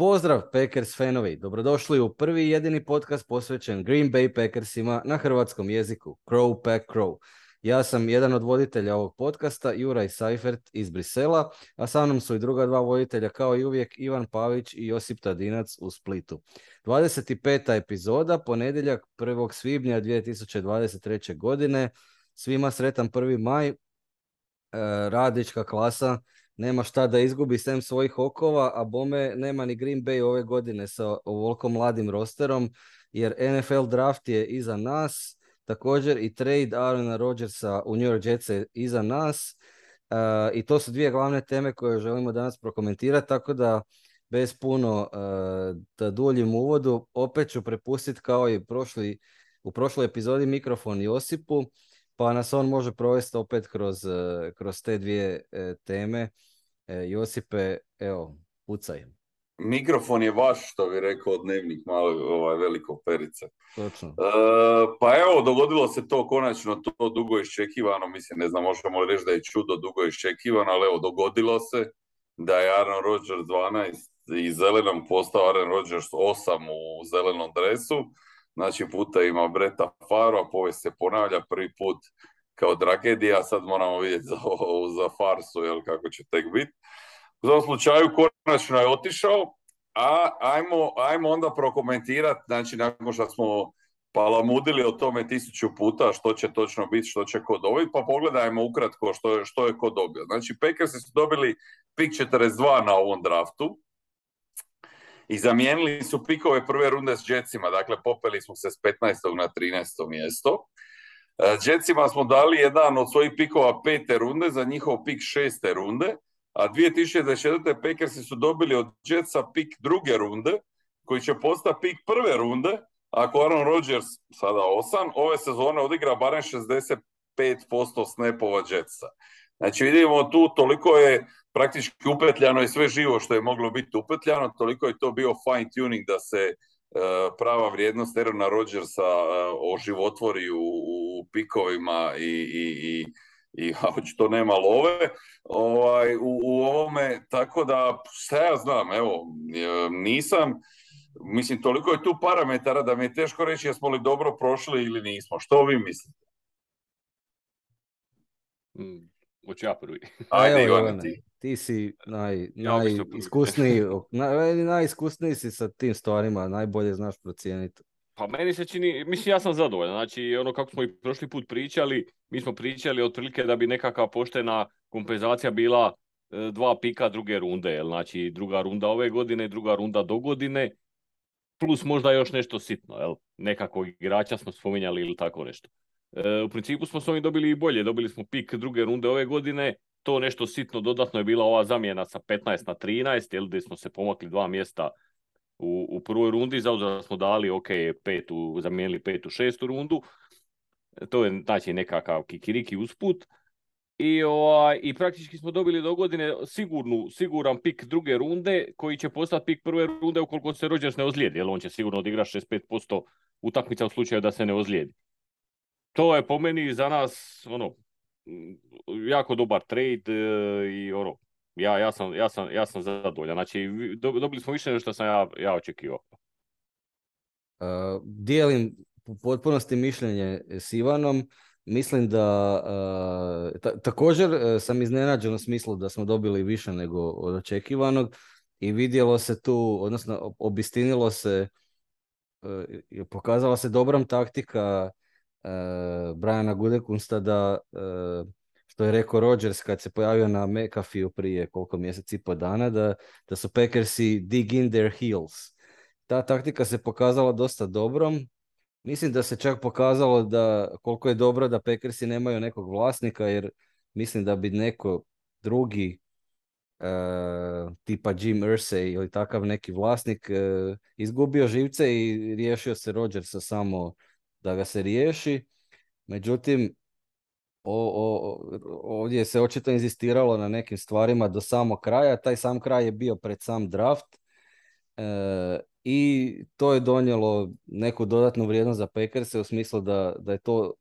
Pozdrav Packers fanovi, dobrodošli u prvi jedini podcast posvećen Green Bay Packersima na hrvatskom jeziku, Crow Pack Crow. Ja sam jedan od voditelja ovog podcasta, Juraj Seifert iz Brisela, a sa mnom su i druga dva voditelja kao i uvijek Ivan Pavić i Josip Tadinac u Splitu. 25. epizoda, ponedjeljak 1. svibnja 2023. godine. Svima sretan 1. maj, e, radnička klasa nema šta da izgubi sem svojih okova, a bome nema ni Green Bay ove godine sa ovoliko mladim rosterom, jer NFL draft je iza nas, također i trade Arona Rodgersa u New York Jets je iza nas uh, i to su dvije glavne teme koje želimo danas prokomentirati, tako da bez puno uh, da duljim uvodu, opet ću prepustiti kao i prošli, u prošloj epizodi mikrofon Josipu, pa nas on može provesti opet kroz, kroz te dvije teme. Josipe, evo, pucaj. Mikrofon je vaš, što bi rekao dnevnik malo ovaj, veliko perice. Točno. E, pa evo, dogodilo se to konačno, to dugo iščekivano, mislim, ne znam, možemo reći da je čudo dugo iščekivano, ali evo, dogodilo se da je Aaron Rodgers 12 i zelenom postao Aaron Rodgers 8 u zelenom dresu. Znači, puta ima Breta Faro, a povijest se ponavlja prvi put kao tragedija, sad moramo vidjeti za, za farsu, jel, kako će tek biti. U svom slučaju konačno je otišao, a ajmo, ajmo onda prokomentirati, znači nakon što smo palamudili o tome tisuću puta što će točno biti, što će ko dobiti, pa pogledajmo ukratko što što je ko dobio. Znači Packersi su dobili pik 42 na ovom draftu i zamijenili su pikove prve runde s Jetsima, dakle popeli smo se s 15. na 13. mjesto. E, Jetsima smo dali jedan od svojih pikova pete runde za njihov pik šeste runde, a 2024. Packersi su dobili od Jetsa pik druge runde, koji će postati pik prve runde, ako Aaron Rodgers, sada osam, ove sezone odigra barem 65% snapova Jetsa. Znači vidimo tu, toliko je praktički upetljano i sve živo što je moglo biti upetljano, toliko je to bio fine tuning da se prava vrijednost Erona Rodgersa e, oživotvori u, u pikovima i, i, i i to nema love ovaj, u, u ovome, tako da šta ja znam, evo, nisam, mislim, toliko je tu parametara da mi je teško reći jesmo li dobro prošli ili nismo. Što vi mislite? Mm, ja prvi. Ajde, Ivana, ti. Ti si naj, najiskusniji, naj, najiskusniji si sa tim stvarima, najbolje znaš procijeniti. Pa meni se čini, mislim ja sam zadovoljan, znači ono kako smo i prošli put pričali, mi smo pričali otprilike da bi nekakva poštena kompenzacija bila e, dva pika druge runde, jel? znači druga runda ove godine, druga runda do godine, plus možda još nešto sitno, jel? nekakvog igrača smo spominjali ili tako nešto. E, u principu smo s ovim dobili i bolje, dobili smo pik druge runde ove godine, to nešto sitno dodatno je bila ova zamjena sa 15 na 13, jel, gdje smo se pomakli dva mjesta u, u prvoj rundi, zauzvrat smo dali, ok, petu, zamijenili petu, šestu rundu, to je znači nekakav kikiriki usput. I, ovaj, I praktički smo dobili do godine sigurnu, siguran pik druge runde koji će postati pik prve runde ukoliko se Rodgers ne ozlijedi, jer on će sigurno odigrati 65% utakmica u slučaju da se ne ozlijedi. To je po meni za nas ono, jako dobar trade e, i ono, ja, ja, sam, ja, sam, ja sam zadovoljan. Znači, dobili smo više nego što sam ja, ja očekivao. Uh, dijelim u potpunosti mišljenje s Ivanom. Mislim da uh, također uh, sam iznenađen u smislu da smo dobili više nego od očekivanog i vidjelo se tu, odnosno obistinilo se, pokazala se dobrom taktika Briana Gudekunsta da što je rekao Rodgers kad se pojavio na McAfee prije koliko mjeseci i po dana, da, da su Packersi dig in their heels. Ta taktika se pokazala dosta dobrom. Mislim da se čak pokazalo da koliko je dobro da Packersi nemaju nekog vlasnika, jer mislim da bi neko drugi uh, tipa Jim Irsay ili takav neki vlasnik uh, izgubio živce i riješio se Rodgersa samo da ga se riješi. Međutim, o, o, ovdje se očito inzistiralo na nekim stvarima do samog kraja. Taj sam kraj je bio pred sam draft e, i to je donijelo neku dodatnu vrijednost za Packerse u smislu da, da je to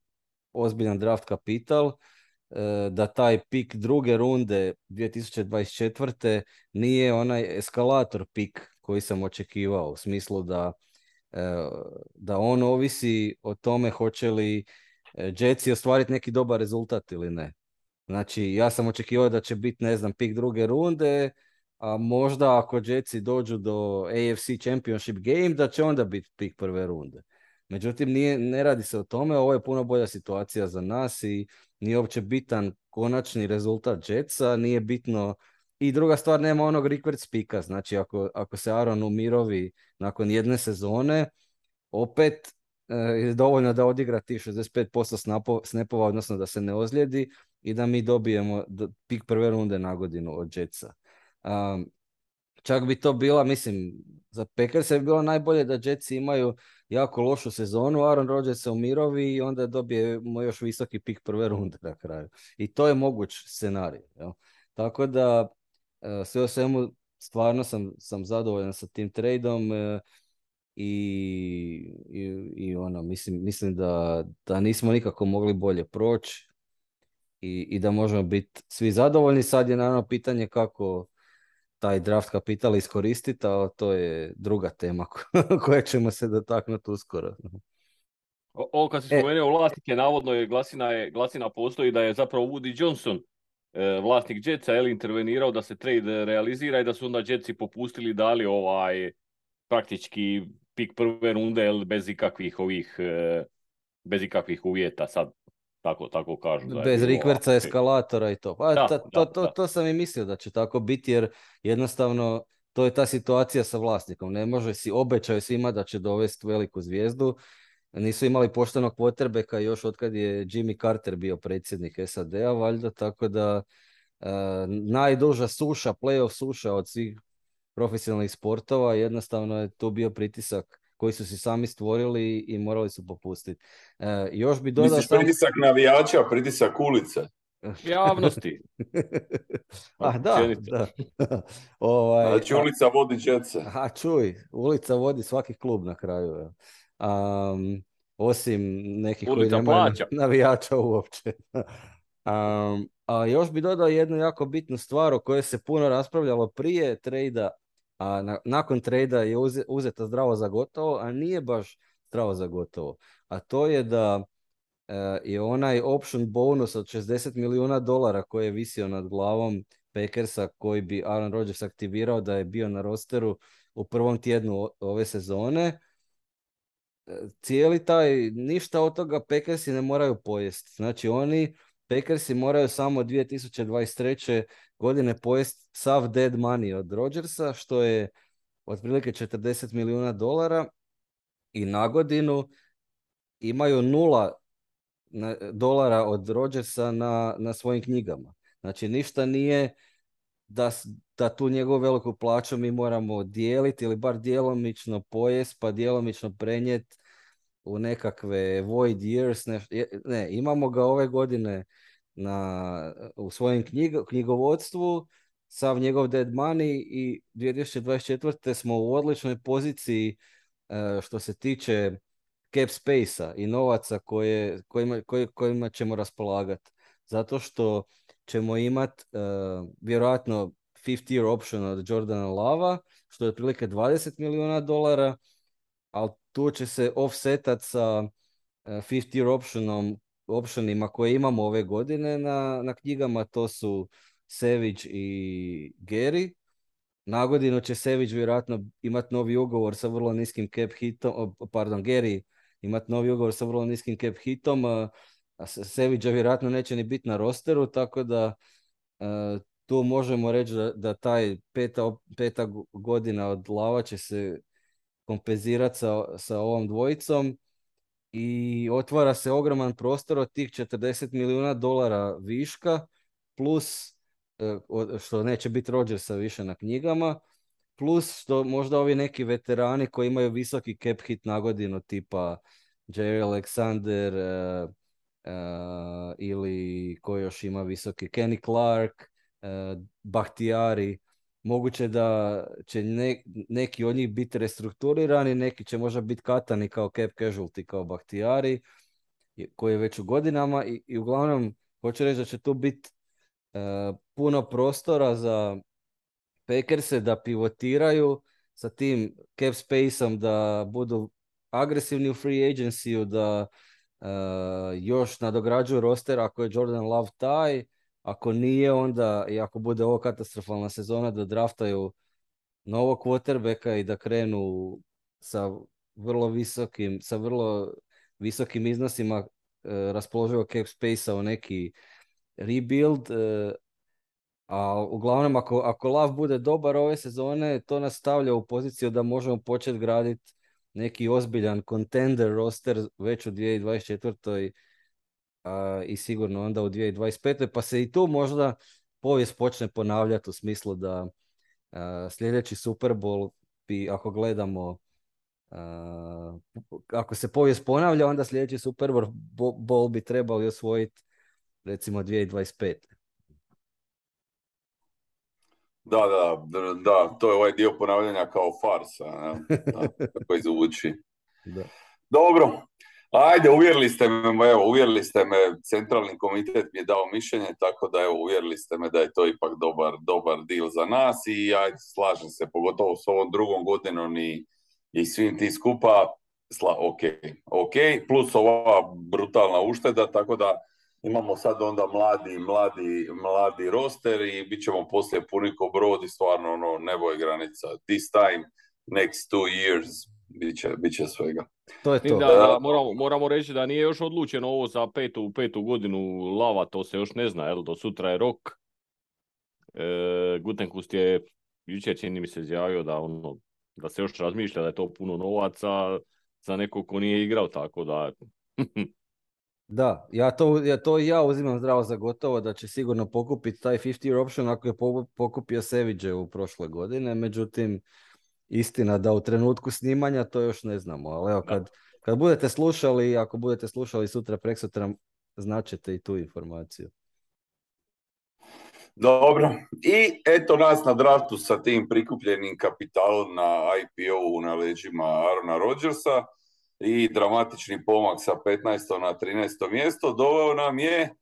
ozbiljan draft kapital, e, da taj pik druge runde 2024. nije onaj eskalator pik koji sam očekivao u smislu da, da on ovisi o tome hoće li Jetsi ostvariti neki dobar rezultat ili ne. Znači, ja sam očekivao da će biti, ne znam, pik druge runde, a možda ako Jetsi dođu do AFC Championship game, da će onda biti pik prve runde. Međutim, nije, ne radi se o tome, ovo je puno bolja situacija za nas i nije uopće bitan konačni rezultat Jetsa, nije bitno i druga stvar, nema onog record spika, znači ako, ako se Aaron umirovi nakon jedne sezone, opet e, je dovoljno da odigra ti 65% snapova, odnosno da se ne ozlijedi i da mi dobijemo pik prve runde na godinu od Jetsa. Um, čak bi to bila, mislim, za Packers bi bilo najbolje da Jetsi imaju jako lošu sezonu, Aaron Rodgers se umirovi i onda dobijemo još visoki pik prve runde na kraju. I to je moguć scenarij. Jel? Tako da, sve o svemu, stvarno sam, sam zadovoljan sa tim tradeom e, i, i, i ono, mislim, mislim da, da nismo nikako mogli bolje proći i, i da možemo biti svi zadovoljni. Sad je naravno pitanje kako taj draft kapital iskoristiti, ali to je druga tema koja ćemo se dotaknuti uskoro. Ovo kad si e. spomenuo vlasnike, navodno je glasina, je glasina postoji da je zapravo Woody Johnson e, vlasnik Jetsa je intervenirao da se trade realizira i da su onda Jetsi popustili dali ovaj praktički pik prve runde bez ikakvih ovih e, bez ikakvih uvjeta sad tako, tako kažu. Bez rikverca, eskalatora i to. Pa, to, to, to, sam i mislio da će tako biti jer jednostavno to je ta situacija sa vlasnikom. Ne može si, obećaju svima da će dovesti veliku zvijezdu. Nisu imali poštenog potrebeka još od kad je Jimmy Carter bio predsjednik SAD-a valjda, tako da uh, najduža suša, playoff suša od svih profesionalnih sportova, jednostavno je tu bio pritisak koji su si sami stvorili i morali su popustiti. E, još bi dodao... Misliš pritisak navijača, pritisak ulice? Javnosti. A da, da. ovaj, znači ulica vodi džetce. A čuj, ulica vodi svaki klub na kraju. Um, osim nekih koji nemaju navijača uopće. Um, a još bi dodao jednu jako bitnu stvar o kojoj se puno raspravljalo prije trejda a na, nakon trejda je uze, uzeta zdravo za gotovo, a nije baš zdravo za gotovo. A to je da e, je onaj option bonus od 60 milijuna dolara koji je visio nad glavom Packersa koji bi Aaron Rodgers aktivirao da je bio na rosteru u prvom tjednu ove sezone. Cijeli taj, ništa od toga Packersi ne moraju pojesti. Znači oni Packersi moraju samo 2023. godine pojest sav dead money od Rodgersa, što je otprilike 40 milijuna dolara i na godinu imaju nula dolara od Rodgersa na, na svojim knjigama. Znači ništa nije da, da tu njegovu veliku plaću mi moramo dijeliti ili bar djelomično pojest pa djelomično prenijeti u nekakve void years, ne, ne, imamo ga ove godine na, u svojem knjig, knjigovodstvu, sav njegov dead money i 2024. smo u odličnoj poziciji e, što se tiče cap space-a i novaca koje, kojima, kojima ćemo raspolagati. Zato što ćemo imati uh, vjerojatno 50 year option od Jordana Lava, što je otprilike 20 milijuna dolara, ali tu će se offsetat sa 50 year optionom, optionima koje imamo ove godine na, na knjigama, to su Savage i Gary. Na godinu će Savage vjerojatno imati novi ugovor sa vrlo niskim cap hitom, pardon, Gary imati novi ugovor sa vrlo niskim cap hitom, a Savage vjerojatno neće ni biti na rosteru, tako da tu možemo reći da, da taj peta, peta godina od lava će se kompenzirati sa, sa ovom dvojicom i otvara se ogroman prostor od tih 40 milijuna dolara viška plus e, što neće biti Rodgersa više na knjigama plus što možda ovi neki veterani koji imaju visoki cap hit na godinu tipa Jerry Alexander uh, uh, ili koji još ima visoki Kenny Clark, uh, Bahtijari moguće da će neki od njih biti restrukturirani, neki će možda biti katani kao cap casualty, kao baktijari, koji je već u godinama i, i uglavnom hoću reći da će tu biti e, puno prostora za Packerse da pivotiraju sa tim cap spaceom da budu agresivni u free agency da uh, još nadograđuju roster ako je Jordan Love taj, ako nije onda i ako bude ovo katastrofalna sezona da draftaju novog quarterbacka i da krenu sa vrlo visokim, sa vrlo visokim iznosima uh, raspoloživog cap space u neki rebuild. Uh, a uglavnom ako, ako Lav bude dobar ove sezone, to nas stavlja u poziciju da možemo početi graditi neki ozbiljan contender roster već u 2024. A, i sigurno onda u 2025. Pa se i tu možda povijest počne ponavljati u smislu da sljedeći Super Bowl bi, ako gledamo ako se povijest ponavlja, onda sljedeći Super Bowl bi trebali osvojiti recimo 2025. Da, da, da, to je ovaj dio ponavljanja kao farsa, koji zvuči. Da. Dobro, ajde, uvjerili ste me, evo, uvjerili ste me, centralni komitet mi je dao mišljenje, tako da evo, uvjerili ste me da je to ipak dobar, dobar deal za nas i ajde, slažem se, pogotovo s ovom drugom godinom i, i svim ti skupa, sla, ok, ok, plus ova brutalna ušteda, tako da imamo sad onda mladi, mladi, mladi roster i bit ćemo poslije puni ko brod i stvarno ono, nebo je granica. This time, next two years, bit će, bit će svega. To je to. Da, da, moramo, moramo reći da nije još odlučeno ovo za petu, petu godinu lava, to se još ne zna, jel, do sutra je rok. E, Gutenkust je jučer čini mi se izjavio da ono, da se još razmišlja da je to puno novaca za nekog ko nije igrao, tako da Da, ja to, ja to ja uzimam zdravo za gotovo da će sigurno pokupiti taj 50 year option ako je pokupio Seviđe u prošle godine, međutim istina da u trenutku snimanja to još ne znamo, ali evo kad, kad budete slušali, ako budete slušali sutra preksutra, značite i tu informaciju. Dobro, i eto nas na draftu sa tim prikupljenim kapitalom na IPO-u na leđima Arona Rodgersa i dramatični pomak sa 15. na 13. mjesto doveo nam je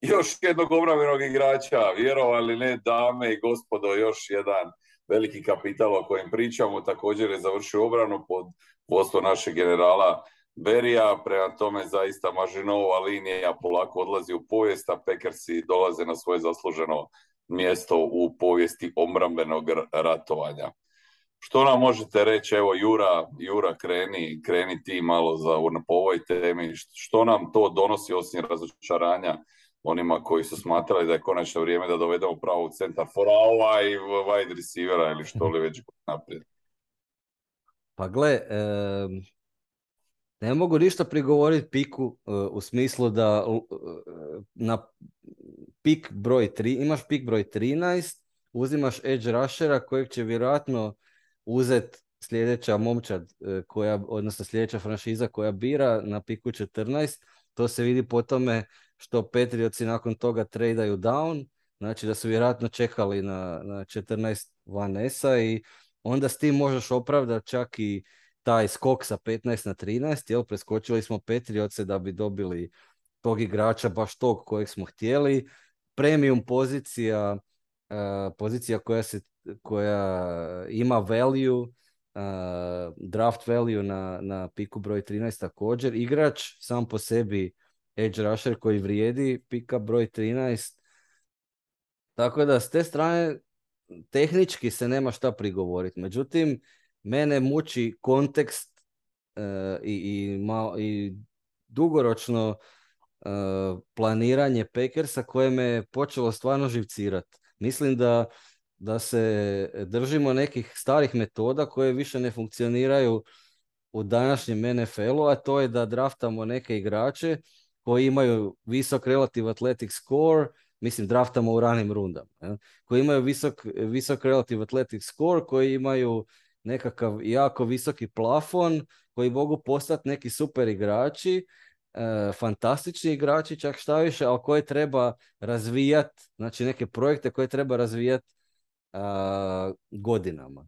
još jednog obrambenog igrača, vjerovali ne dame i gospodo, još jedan veliki kapital o kojem pričamo, također je završio obranu pod vodstvo našeg generala Berija, prema tome zaista Mažinova linija polako odlazi u povijest, a Pekersi dolaze na svoje zasluženo mjesto u povijesti obrambenog ratovanja. Što nam možete reći, evo Jura, Jura kreni, kreni ti malo za, po ovoj temi, što nam to donosi osim razočaranja onima koji su smatrali da je konačno vrijeme da dovedemo pravog centar for ovaj wide receivera ili što li već naprijed. Pa gle, ne mogu ništa prigovoriti piku e, u smislu da e, na pik broj 3, imaš pik broj 13, uzimaš edge rushera kojeg će vjerojatno uzet sljedeća momčad e, koja, odnosno sljedeća franšiza koja bira na piku 14, to se vidi po tome što Petrioci nakon toga tradaju down, znači da su vjerojatno čekali na, na 14 Vanessa i onda s tim možeš opravdati čak i taj skok sa 15 na 13, jel, preskočili smo Petrioce da bi dobili tog igrača, baš tog kojeg smo htjeli. Premium pozicija, pozicija koja se koja ima value, uh, draft value na, na piku broj 13 također. Igrač sam po sebi edge rusher koji vrijedi pika broj 13. Tako da s te strane tehnički se nema šta prigovoriti. Međutim, mene muči kontekst uh, i, i, i dugoročno uh, planiranje Packersa koje me počelo stvarno živcirati. Mislim da da se držimo nekih starih metoda koje više ne funkcioniraju u današnjem NFL-u, a to je da draftamo neke igrače koji imaju visok relative athletic score, mislim draftamo u ranim rundama, koji imaju visok, visok relative athletic score, koji imaju nekakav jako visoki plafon, koji mogu postati neki super igrači, e, fantastični igrači, čak šta više, ali koje treba razvijati, znači neke projekte koje treba razvijati godinama.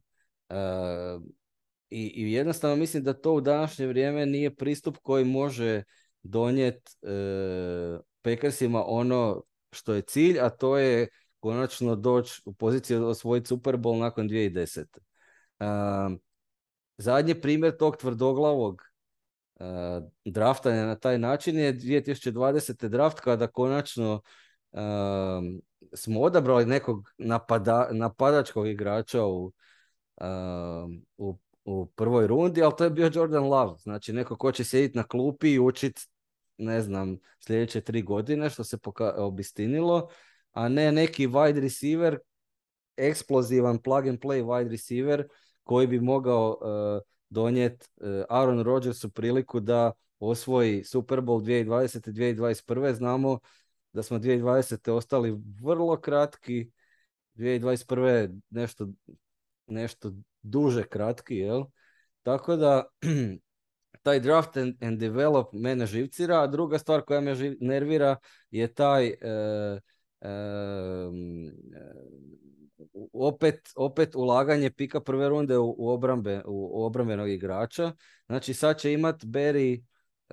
i, I jednostavno mislim da to u današnje vrijeme nije pristup koji može donijeti e, Packersima ono što je cilj, a to je konačno doći u poziciju osvojiti Super Bowl nakon 2010. zadnji primjer tog tvrdoglavog draftanja na taj način je 2020. draft kada konačno smo odabrali nekog napada, napadačkog igrača u, u, u, prvoj rundi, ali to je bio Jordan Love. Znači neko ko će sjediti na klupi i učiti, ne znam, sljedeće tri godine, što se obistinilo, a ne neki wide receiver, eksplozivan plug and play wide receiver koji bi mogao uh, donijeti uh, Aaron Rodgersu priliku da osvoji Super Bowl 2020. 2021. Znamo da smo 2020. ostali vrlo kratki, 2021. nešto, nešto duže kratki, jel? Tako da taj draft and, develop mene živcira, a druga stvar koja me nervira je taj e, e, opet, opet ulaganje pika prve runde u, u, obrambe, u, obrambenog igrača. Znači sad će imat Berry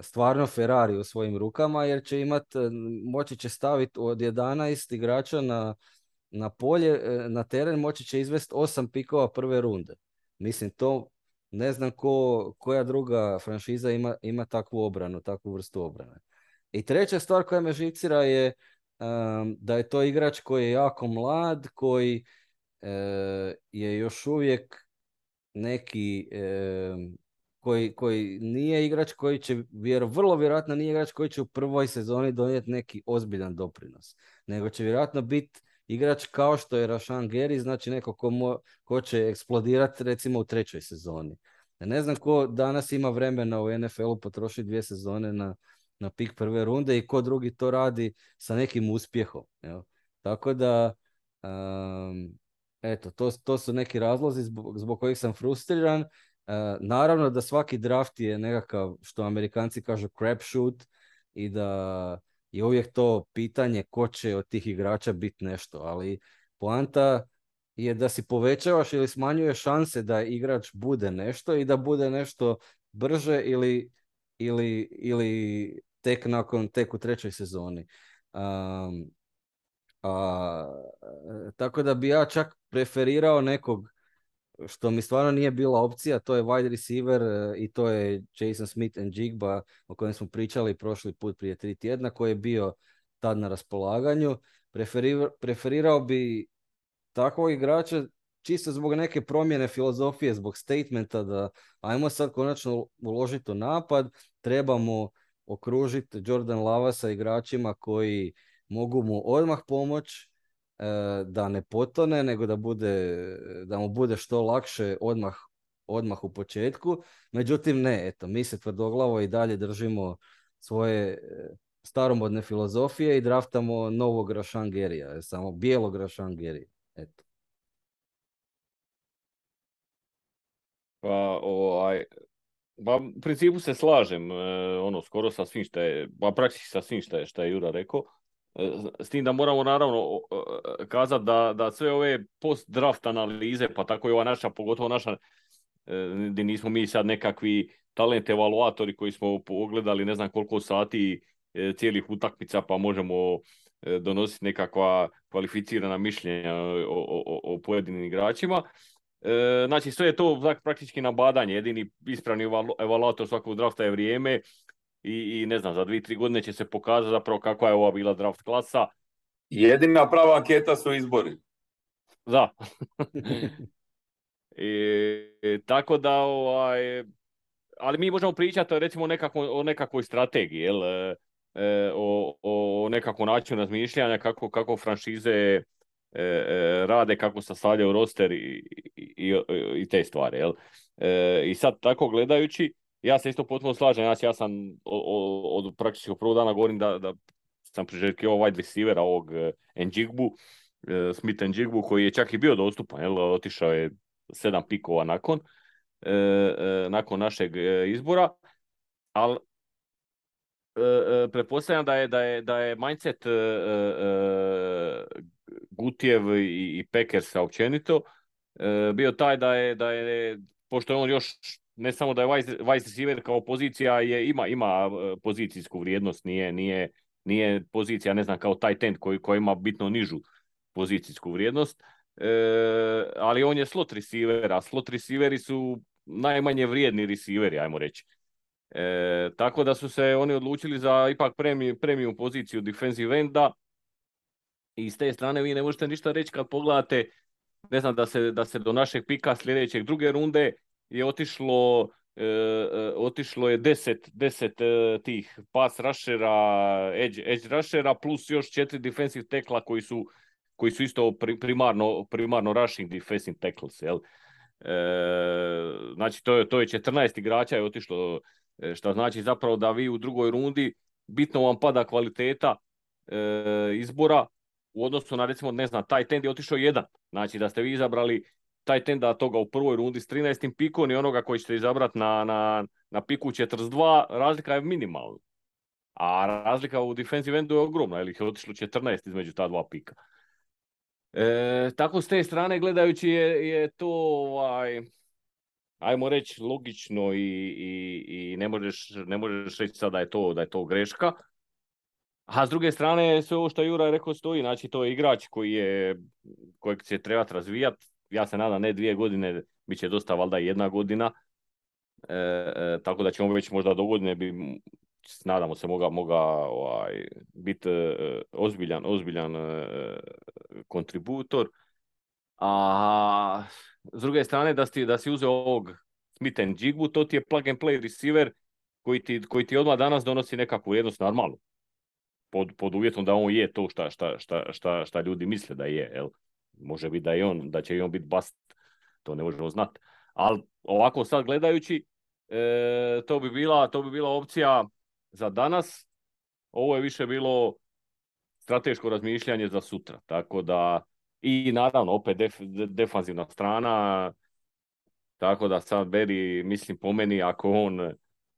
stvarno Ferrari u svojim rukama jer će imat, e, moći će staviti od 11 igrača na, na polje, e, na teren, moći će izvesti osam pikova prve runde. Mislim, to ne znam ko, koja druga franšiza ima, ima takvu obranu, takvu vrstu obrane. I treća stvar koja me žicira je da je to igrač koji je jako mlad, koji e, je još uvijek neki koji, koji nije igrač koji će, vjero, vrlo vjerojatno nije igrač koji će u prvoj sezoni donijeti neki ozbiljan doprinos, nego će vjerojatno biti igrač kao što je Rashan Gary, znači neko ko, mo, ko će eksplodirati recimo u trećoj sezoni. ne znam ko danas ima vremena u NFL-u potrošiti dvije sezone na, na pik prve runde i ko drugi to radi sa nekim uspjehom. Jel? Tako da, eto, to, to su neki razlozi zbog, zbog kojih sam frustriran. E, naravno da svaki draft je nekakav, što amerikanci kažu, shoot i da je uvijek to pitanje ko će od tih igrača biti nešto, ali poanta je da si povećavaš ili smanjuješ šanse da igrač bude nešto i da bude nešto brže ili, ili, ili tek nakon, tek u trećoj sezoni. Um, a, tako da bi ja čak preferirao nekog što mi stvarno nije bila opcija, to je wide receiver e, i to je Jason Smith and Jigba o kojem smo pričali prošli put prije tri tjedna koji je bio tad na raspolaganju. preferirao bi takvog igrača čisto zbog neke promjene filozofije, zbog statementa da ajmo sad konačno uložiti u napad, trebamo okružiti Jordan Lava sa igračima koji mogu mu odmah pomoći E, da ne potone, nego da, bude, da mu bude što lakše odmah, odmah u početku. Međutim, ne, eto, mi se tvrdoglavo i dalje držimo svoje e, staromodne filozofije i draftamo novog Rašangerija, samo bijelog Rašangerija. Eto. Pa, ovaj, pa, u principu se slažem, e, ono, skoro sa svim što je, pa praktički sa svim što je, što je Jura rekao. E, s tim da moramo naravno kazati da, da sve ove post-draft analize, pa tako i ova naša, pogotovo naša, gdje nismo mi sad nekakvi talent evaluatori koji smo pogledali ne znam koliko sati e, cijelih utakmica pa možemo donositi nekakva kvalificirana mišljenja o, o, o pojedinim igračima. Znači sve je to praktički nabadanje. Jedini ispravni evaluator svakog drafta je vrijeme i, i ne znam, za dvije, tri godine će se pokazati zapravo kakva je ova bila draft klasa. Jedina prava anketa su izbori. Da. I, tako da, ovaj, ali mi možemo pričati recimo o, o nekakvoj strategiji, jel? E, e, o, o nekakvom načinu razmišljanja, kako, kako franšize e, e, rade, kako sastavljaju roster i, i, i, te stvari. Jel? I sad tako gledajući, ja se isto potpuno slažem, znači ja sam od, od prvog dana govorim da, da sam priželjkivao wide receivera ovog uh, Njigbu, Smith Njigbu, koji je čak i bio dostupan, jel, otišao je sedam pikova nakon, nakon našeg izbora, ali pretpostavljam da je, da je, da je mindset Gutjev i, i Packersa općenito bio taj da je, da je, pošto je on još ne samo da je vice, receiver kao pozicija je, ima, ima e, pozicijsku vrijednost, nije, nije, nije pozicija, ne znam, kao taj tent koji, koji ima bitno nižu pozicijsku vrijednost. e, ali on je slot receiver, a slot receiveri su najmanje vrijedni receiveri, ajmo reći. E, tako da su se oni odlučili za ipak premium, premium poziciju defensive enda i s te strane vi ne možete ništa reći kad pogledate ne znam da se, da se do našeg pika sljedećeg druge runde je otišlo E, e, otišlo je deset, deset e, tih pass rushera, edge, edge rushera, plus još četiri defensive tekla koji su, koji su isto primarno, primarno rushing defensive tackles. Jel? znači, to je, to je 14 igrača je otišlo, što znači zapravo da vi u drugoj rundi bitno vam pada kvaliteta izbora u odnosu na recimo, ne znam, taj tend je otišao jedan. Znači da ste vi izabrali taj tenda toga u prvoj rundi s 13. pikom i onoga koji ćete izabrati na, na, na piku 42, razlika je minimalna. A razlika u defensive endu je ogromna, jer ih je otišlo 14 između ta dva pika. E, tako s te strane gledajući je, je to ovaj, ajmo reći logično i, i, i ne, možeš, ne možeš reći sada da je to, da je to greška. A s druge strane, sve ovo što Jura rekao stoji, znači to je igrač koji je, kojeg će trebati razvijati, ja se nadam ne dvije godine, bit će dosta valjda jedna godina, e, e, tako da ćemo već možda do godine bi, nadamo se, moga, moga ovaj, biti e, ozbiljan, ozbiljan kontributor. A s druge strane, da si, da si uzeo ovog Smith Jigbu, to ti je plug and play receiver koji ti, koji ti odmah danas donosi nekakvu vrijednost normalnu. Pod, pod uvjetom da on je to šta, šta, šta, šta, šta ljudi misle da je. Jel? Može biti da, je on, da će i on biti bast, to ne možemo znati. Ali ovako sad gledajući, e, to, bi bila, to bi bila opcija za danas. Ovo je više bilo strateško razmišljanje za sutra. Tako da, i naravno, opet def, defanzivna strana, tako da sad Beri, mislim po meni, ako on,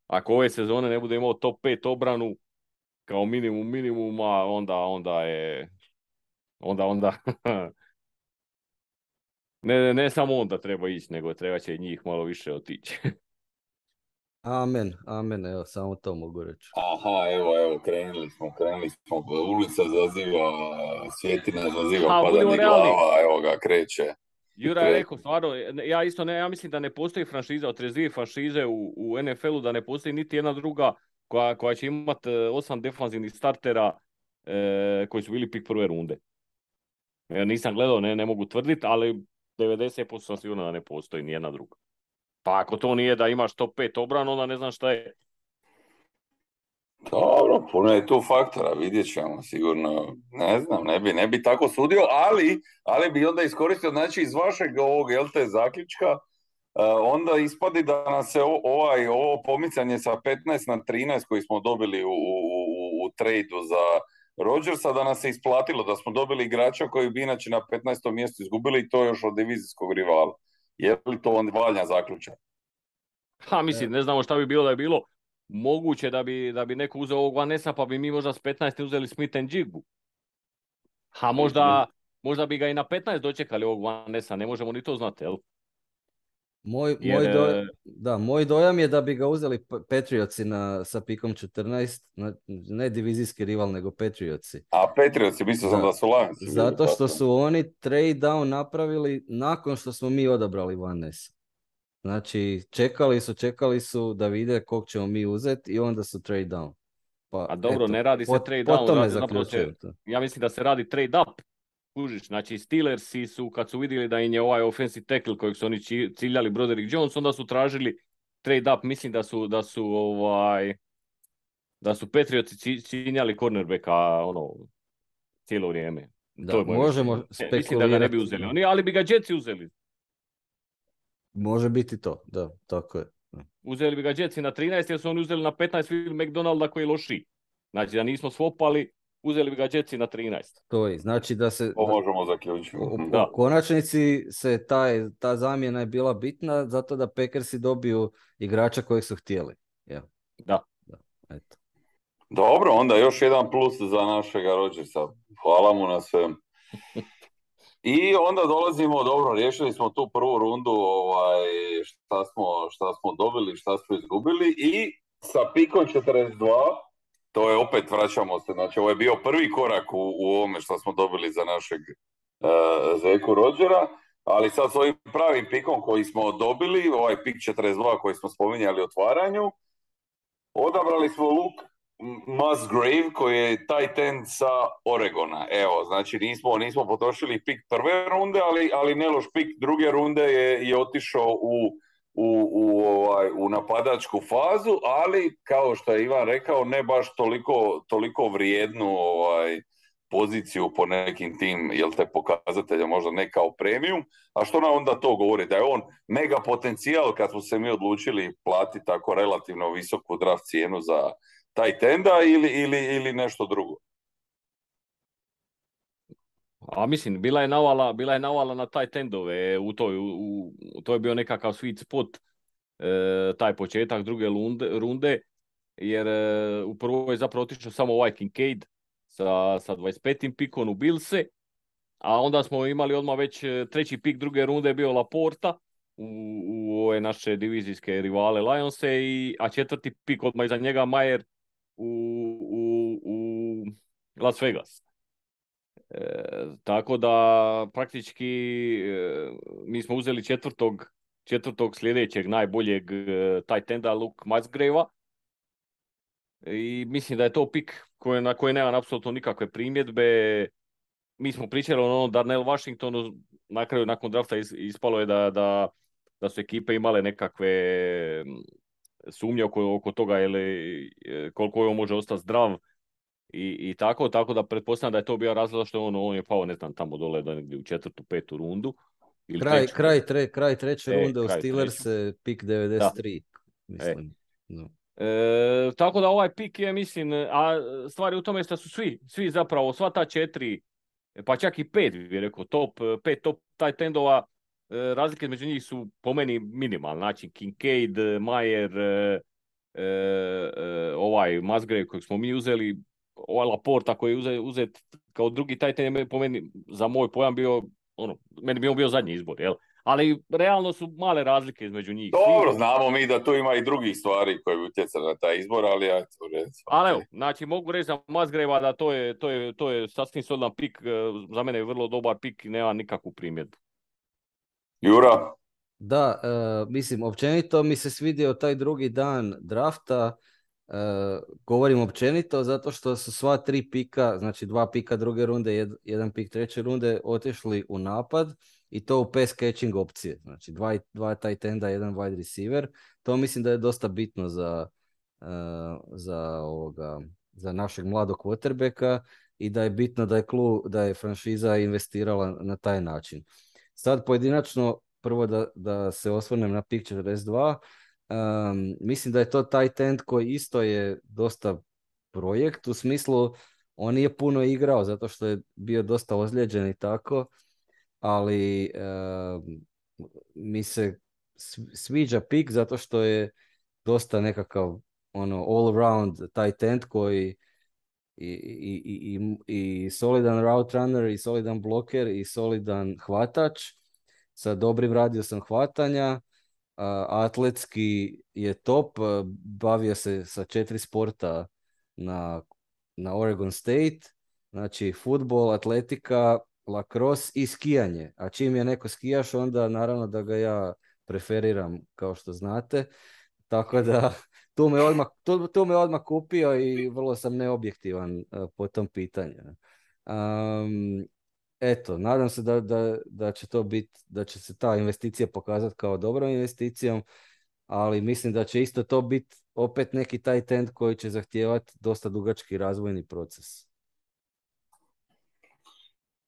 ako ove sezone ne bude imao top 5 obranu, kao minimum minimuma, onda, onda je, onda, onda, Ne, ne samo on da treba ići, nego treba će njih malo više otići. Amen, amen, evo, samo to mogu reći. Aha, evo, evo, krenuli smo, krenuli smo, ulica zaziva, svjetina zaziva, pa padanje glava, evo ga, kreće. Jura je rekao, stvarno, ja isto ne, ja mislim da ne postoji franšiza od 32 franšize u, u NFL-u, da ne postoji niti jedna druga koja, koja će imati e, osam defanzivnih startera e, koji su bili pik prve runde. Ja nisam gledao, ne, ne mogu tvrditi, ali 90% sam sigurno da ne postoji nijedna druga. Pa ako to nije da imaš top 5 obranu, onda ne znam šta je. Dobro, puno je tu faktora, vidjet ćemo sigurno, ne znam, ne bi, ne bi tako sudio, ali, ali bi onda iskoristio, znači iz vašeg ovog, jel te, zaključka, onda ispadi da nas se ovaj, ovo pomicanje sa 15 na 13 koji smo dobili u, u, u tradu za Rodgersa da nas se isplatilo, da smo dobili igrača koji bi inače na 15. mjestu izgubili i to još od divizijskog rivala. Je li to on valja zaključak? Ha, mislim, ne znamo šta bi bilo da je bilo moguće da bi, da bi neko uzeo ovog Vanessa pa bi mi možda s 15. uzeli Smith and Jigbu. Ha, možda, možda bi ga i na 15 dočekali ovog Vanessa, ne možemo ni to znati, jel? Moj, moj, dojam, e, da, moj dojam je da bi ga uzeli Patriotsi na, sa pikom 14, ne divizijski rival, nego Patriotsi. A Patriotsi, mislio sam da, su Lions. Zato što su oni trade down napravili nakon što smo mi odabrali Vanessa. Znači, čekali su, čekali su da vide kog ćemo mi uzeti i onda su trade down. Pa, A dobro, ne radi se trade down. ja mislim da se radi trade up. Kužiš, znači Steelersi su, kad su vidjeli da im je ovaj offensive tackle kojeg su oni ciljali Broderick Jones, onda su tražili trade up, mislim da su, da su ovaj, da su Patriotsi ciljali cornerbacka ono, cijelo vrijeme. Da, to možemo spekulirati. Mislim da ga ne bi uzeli oni, ali bi ga Jetsi uzeli. Može biti to, da, tako je. Uzeli bi ga Jetsi na 13, jer su oni uzeli na 15 Phil McDonalda koji je loši. Znači da nismo swapali, uzeli bi ga Jetsi na 13. To je, znači da se... To možemo zaključiti. U, u konačnici se taj, ta zamjena je bila bitna zato da Packersi dobiju igrača kojeg su htjeli. Ja. Da. da. Eto. Dobro, onda još jedan plus za našega Rodgersa. Hvala mu na svem. I onda dolazimo, dobro, riješili smo tu prvu rundu, ovaj, šta, smo, šta smo dobili, šta smo izgubili i sa pikom 42 to je opet vraćamo se, znači ovo je bio prvi korak u, u ovome što smo dobili za našeg Zeku Rodgera, ali sad s ovim pravim pikom koji smo dobili, ovaj pik 42 koji smo spominjali u otvaranju, odabrali smo Luke Musgrave koji je tight end sa Oregona. Evo, znači nismo, nismo potrošili pik prve runde, ali, ali ne loš pik druge runde je, je otišao u, u, u, ovaj, u napadačku fazu, ali kao što je Ivan rekao, ne baš toliko, toliko vrijednu ovaj, poziciju po nekim tim, jel te pokazatelja možda ne kao premium, a što nam onda to govori? Da je on mega potencijal kad smo se mi odlučili platiti tako relativno visoku draft cijenu za taj tenda ili, ili, ili nešto drugo? A mislim, bila je navala, bila je navala na taj tendove, u toj, u, to je bio nekakav sweet spot, e, taj početak druge runde, runde jer e, u prvoj je zapravo otišao samo ovaj Kincaid sa, sa 25. pikom u Bilse, a onda smo imali odmah već e, treći pik druge runde je bio Laporta u, u ove naše divizijske rivale Lionse, i, a četvrti pik odmah iza njega Majer u, u, u Las Vegas. E, tako da praktički e, mi smo uzeli četvrtog, četvrtog sljedećeg najboljeg e, taj tenda Luke Musgrave i mislim da je to pik koje, na koje nema apsolutno nikakve primjedbe. Mi smo pričali o onom Darnell Washingtonu, na kraju nakon drafta ispalo je da, da, da su ekipe imale nekakve sumnje oko, toga ili koliko on može ostati zdrav i, i tako, tako da pretpostavljam da je to bio razlog što on, on je pao, ne znam, tamo dole da negdje u četvrtu, petu rundu. Ili kraj, treću. kraj, tre, kraj treće e, runde u Steelers, pik 93, mislim. E. No. E, tako da ovaj pik je, mislim, a stvari u tome što su svi, svi zapravo, sva ta četiri, pa čak i pet, bi rekao, top, pet top taj tendova, e, razlike među njih su po meni minimalne. Znači, Kincaid, Mayer, e, e, ovaj Musgrave kojeg smo mi uzeli, ovaj Laporta koji je uzet, uzet kao drugi taj ten po meni, za moj pojam bio, ono, meni bi on bio zadnji izbor, jel? Ali realno su male razlike između njih. Dobro, znamo mi da tu ima i drugih stvari koje bi utjecali na taj izbor, ali ja to reći. Ali evo, znači mogu reći za Mazgreva da to je, to je, to je sasvim solidan pik, e, za mene je vrlo dobar pik i nema nikakvu primjedbu. Jura? Da, uh, mislim, općenito mi se svidio taj drugi dan drafta, Uh, govorim općenito zato što su sva tri pika, znači dva pika druge runde, jedan pik treće runde otišli u napad i to u pass catching opcije. Znači dva, dva tight enda, jedan wide receiver. To mislim da je dosta bitno za, uh, za, ovoga, za našeg mladog quarterbacka i da je bitno da je, klu, da je franšiza investirala na taj način. Sad pojedinačno, prvo da, da se osvrnem na pik 42, Um, mislim da je to taj tent koji isto je dosta projekt u smislu on nije puno igrao zato što je bio dosta ozlijeđen i tako, ali mi se sviđa pik zato što je dosta nekakav ono all around taj tent koji i, i, i, i solidan route runner i solidan bloker i solidan hvatač. Sa dobrim radijusom hvatanja atletski je top, bavio se sa četiri sporta na, na Oregon State, znači futbol, atletika, lacrosse i skijanje. A čim je neko skijaš, onda naravno da ga ja preferiram, kao što znate. Tako da tu me odmah, tu, tu me odmah kupio i vrlo sam neobjektivan po tom pitanju. Um, eto, nadam se da, da, da će to biti, da će se ta investicija pokazati kao dobrom investicijom, ali mislim da će isto to biti opet neki taj trend koji će zahtijevati dosta dugački razvojni proces.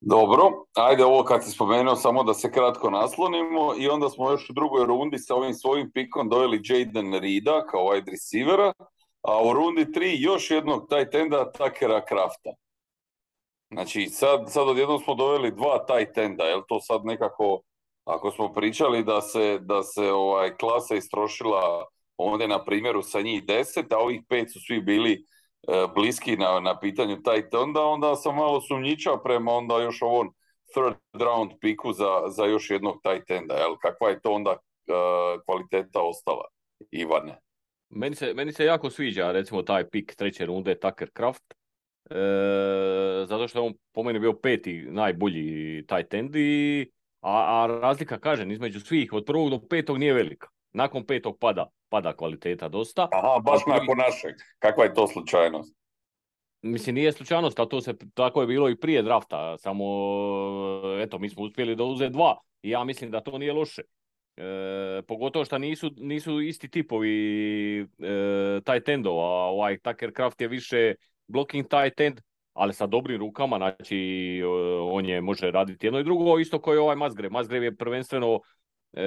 Dobro, ajde ovo kad si spomenuo samo da se kratko naslonimo i onda smo još u drugoj rundi sa ovim svojim pikom dojeli Jaden Rida kao wide receivera, a u rundi tri još jednog taj tenda Takera Krafta. Znači sad, sad odjednom smo doveli dva tight enda, jel to sad nekako, ako smo pričali da se, da se ovaj klasa istrošila ovdje na primjeru sa njih deset, a ovih pet su svi bili e, bliski na, na pitanju tight enda, onda sam malo sumnjičao prema onda još ovom third round piku za, za još jednog tight enda, jel? Kakva je to onda e, kvaliteta ostala, Ivane? Meni se, meni se jako sviđa recimo taj pik treće runde Tucker Kraft zato što je on po meni bio peti najbolji taj tendi, a, a razlika, kažem, između svih od prvog do petog nije velika. Nakon petog pada, pada kvaliteta dosta. Aha, baš nakon našeg. Kakva je to slučajnost? Mislim, nije slučajnost, ali to se tako je bilo i prije drafta, samo eto, mi smo uspjeli da uze dva i ja mislim da to nije loše. E, pogotovo što nisu, nisu isti tipovi e, tight endova, ovaj Tucker Craft je više blocking tight end, ali sa dobrim rukama, znači e, on je može raditi jedno i drugo, isto kao i ovaj Mazgrev. Mazgrev je prvenstveno e,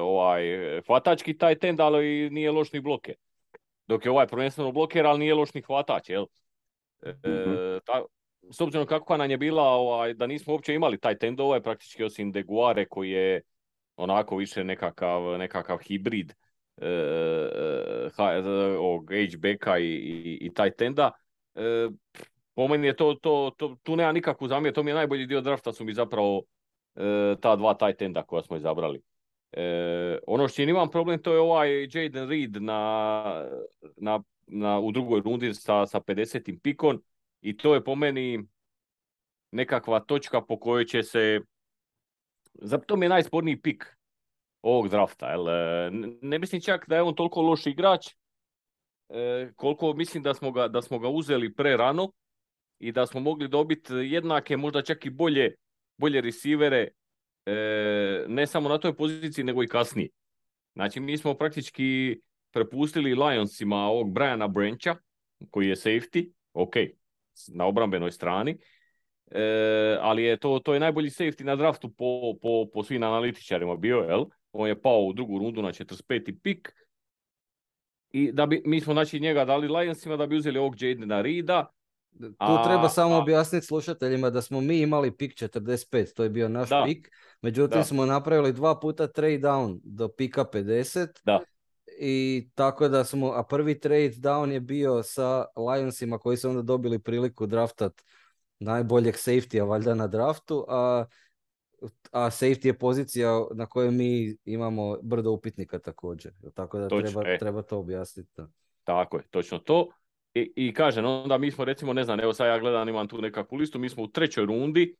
ovaj hvatački tight end, ali nije lošni bloke. Dok je ovaj prvenstveno bloker, ali nije lošni hvatač, jel? E, mhm. ta, s obzirom kakva nam je bila, ovaj, da nismo uopće imali taj ovaj, praktički osim Deguare koji je onako više nekakav, nekakav hibrid e, e, ovog H-backa i, i, i taj tenda. E, po meni je to, to, to, tu nema nikakvu zamjer, to mi je najbolji dio drafta su mi zapravo e, ta dva taj tenda koja smo izabrali. E, ono što imam problem to je ovaj Jaden Reed na, na na, u drugoj rundi sa, sa 50. pikon i to je po meni nekakva točka po kojoj će se za mi je najsporniji pik ovog drafta. Jel? E, ne mislim čak da je on toliko loš igrač, koliko mislim da smo ga, da smo ga uzeli pre rano i da smo mogli dobiti jednake, možda čak i bolje, bolje resivere, e, ne samo na toj poziciji, nego i kasnije. Znači, mi smo praktički prepustili Lionsima ovog Briana Brancha, koji je safety, ok, na obrambenoj strani, e, ali je to, to je najbolji safety na draftu po, po, po svim analitičarima bio, jel? On je pao u drugu rundu na 45. pik. I da bi, mi smo znači njega dali Lionsima da bi uzeli ovog Jadena Rida. Tu treba samo objasniti slušateljima da smo mi imali pik 45, to je bio naš pik. Međutim smo napravili dva puta trade down do pika 50. Da i tako da smo, a prvi trade down je bio sa Lionsima koji su onda dobili priliku draftat najboljeg safety-a valjda na draftu, a, a safety je pozicija na kojoj mi imamo brdo upitnika također. Tako da treba, e. treba to objasniti. Tako je, točno to. I, I kažem, onda mi smo recimo, ne znam, evo sad ja gledam, imam tu nekakvu listu, mi smo u trećoj rundi,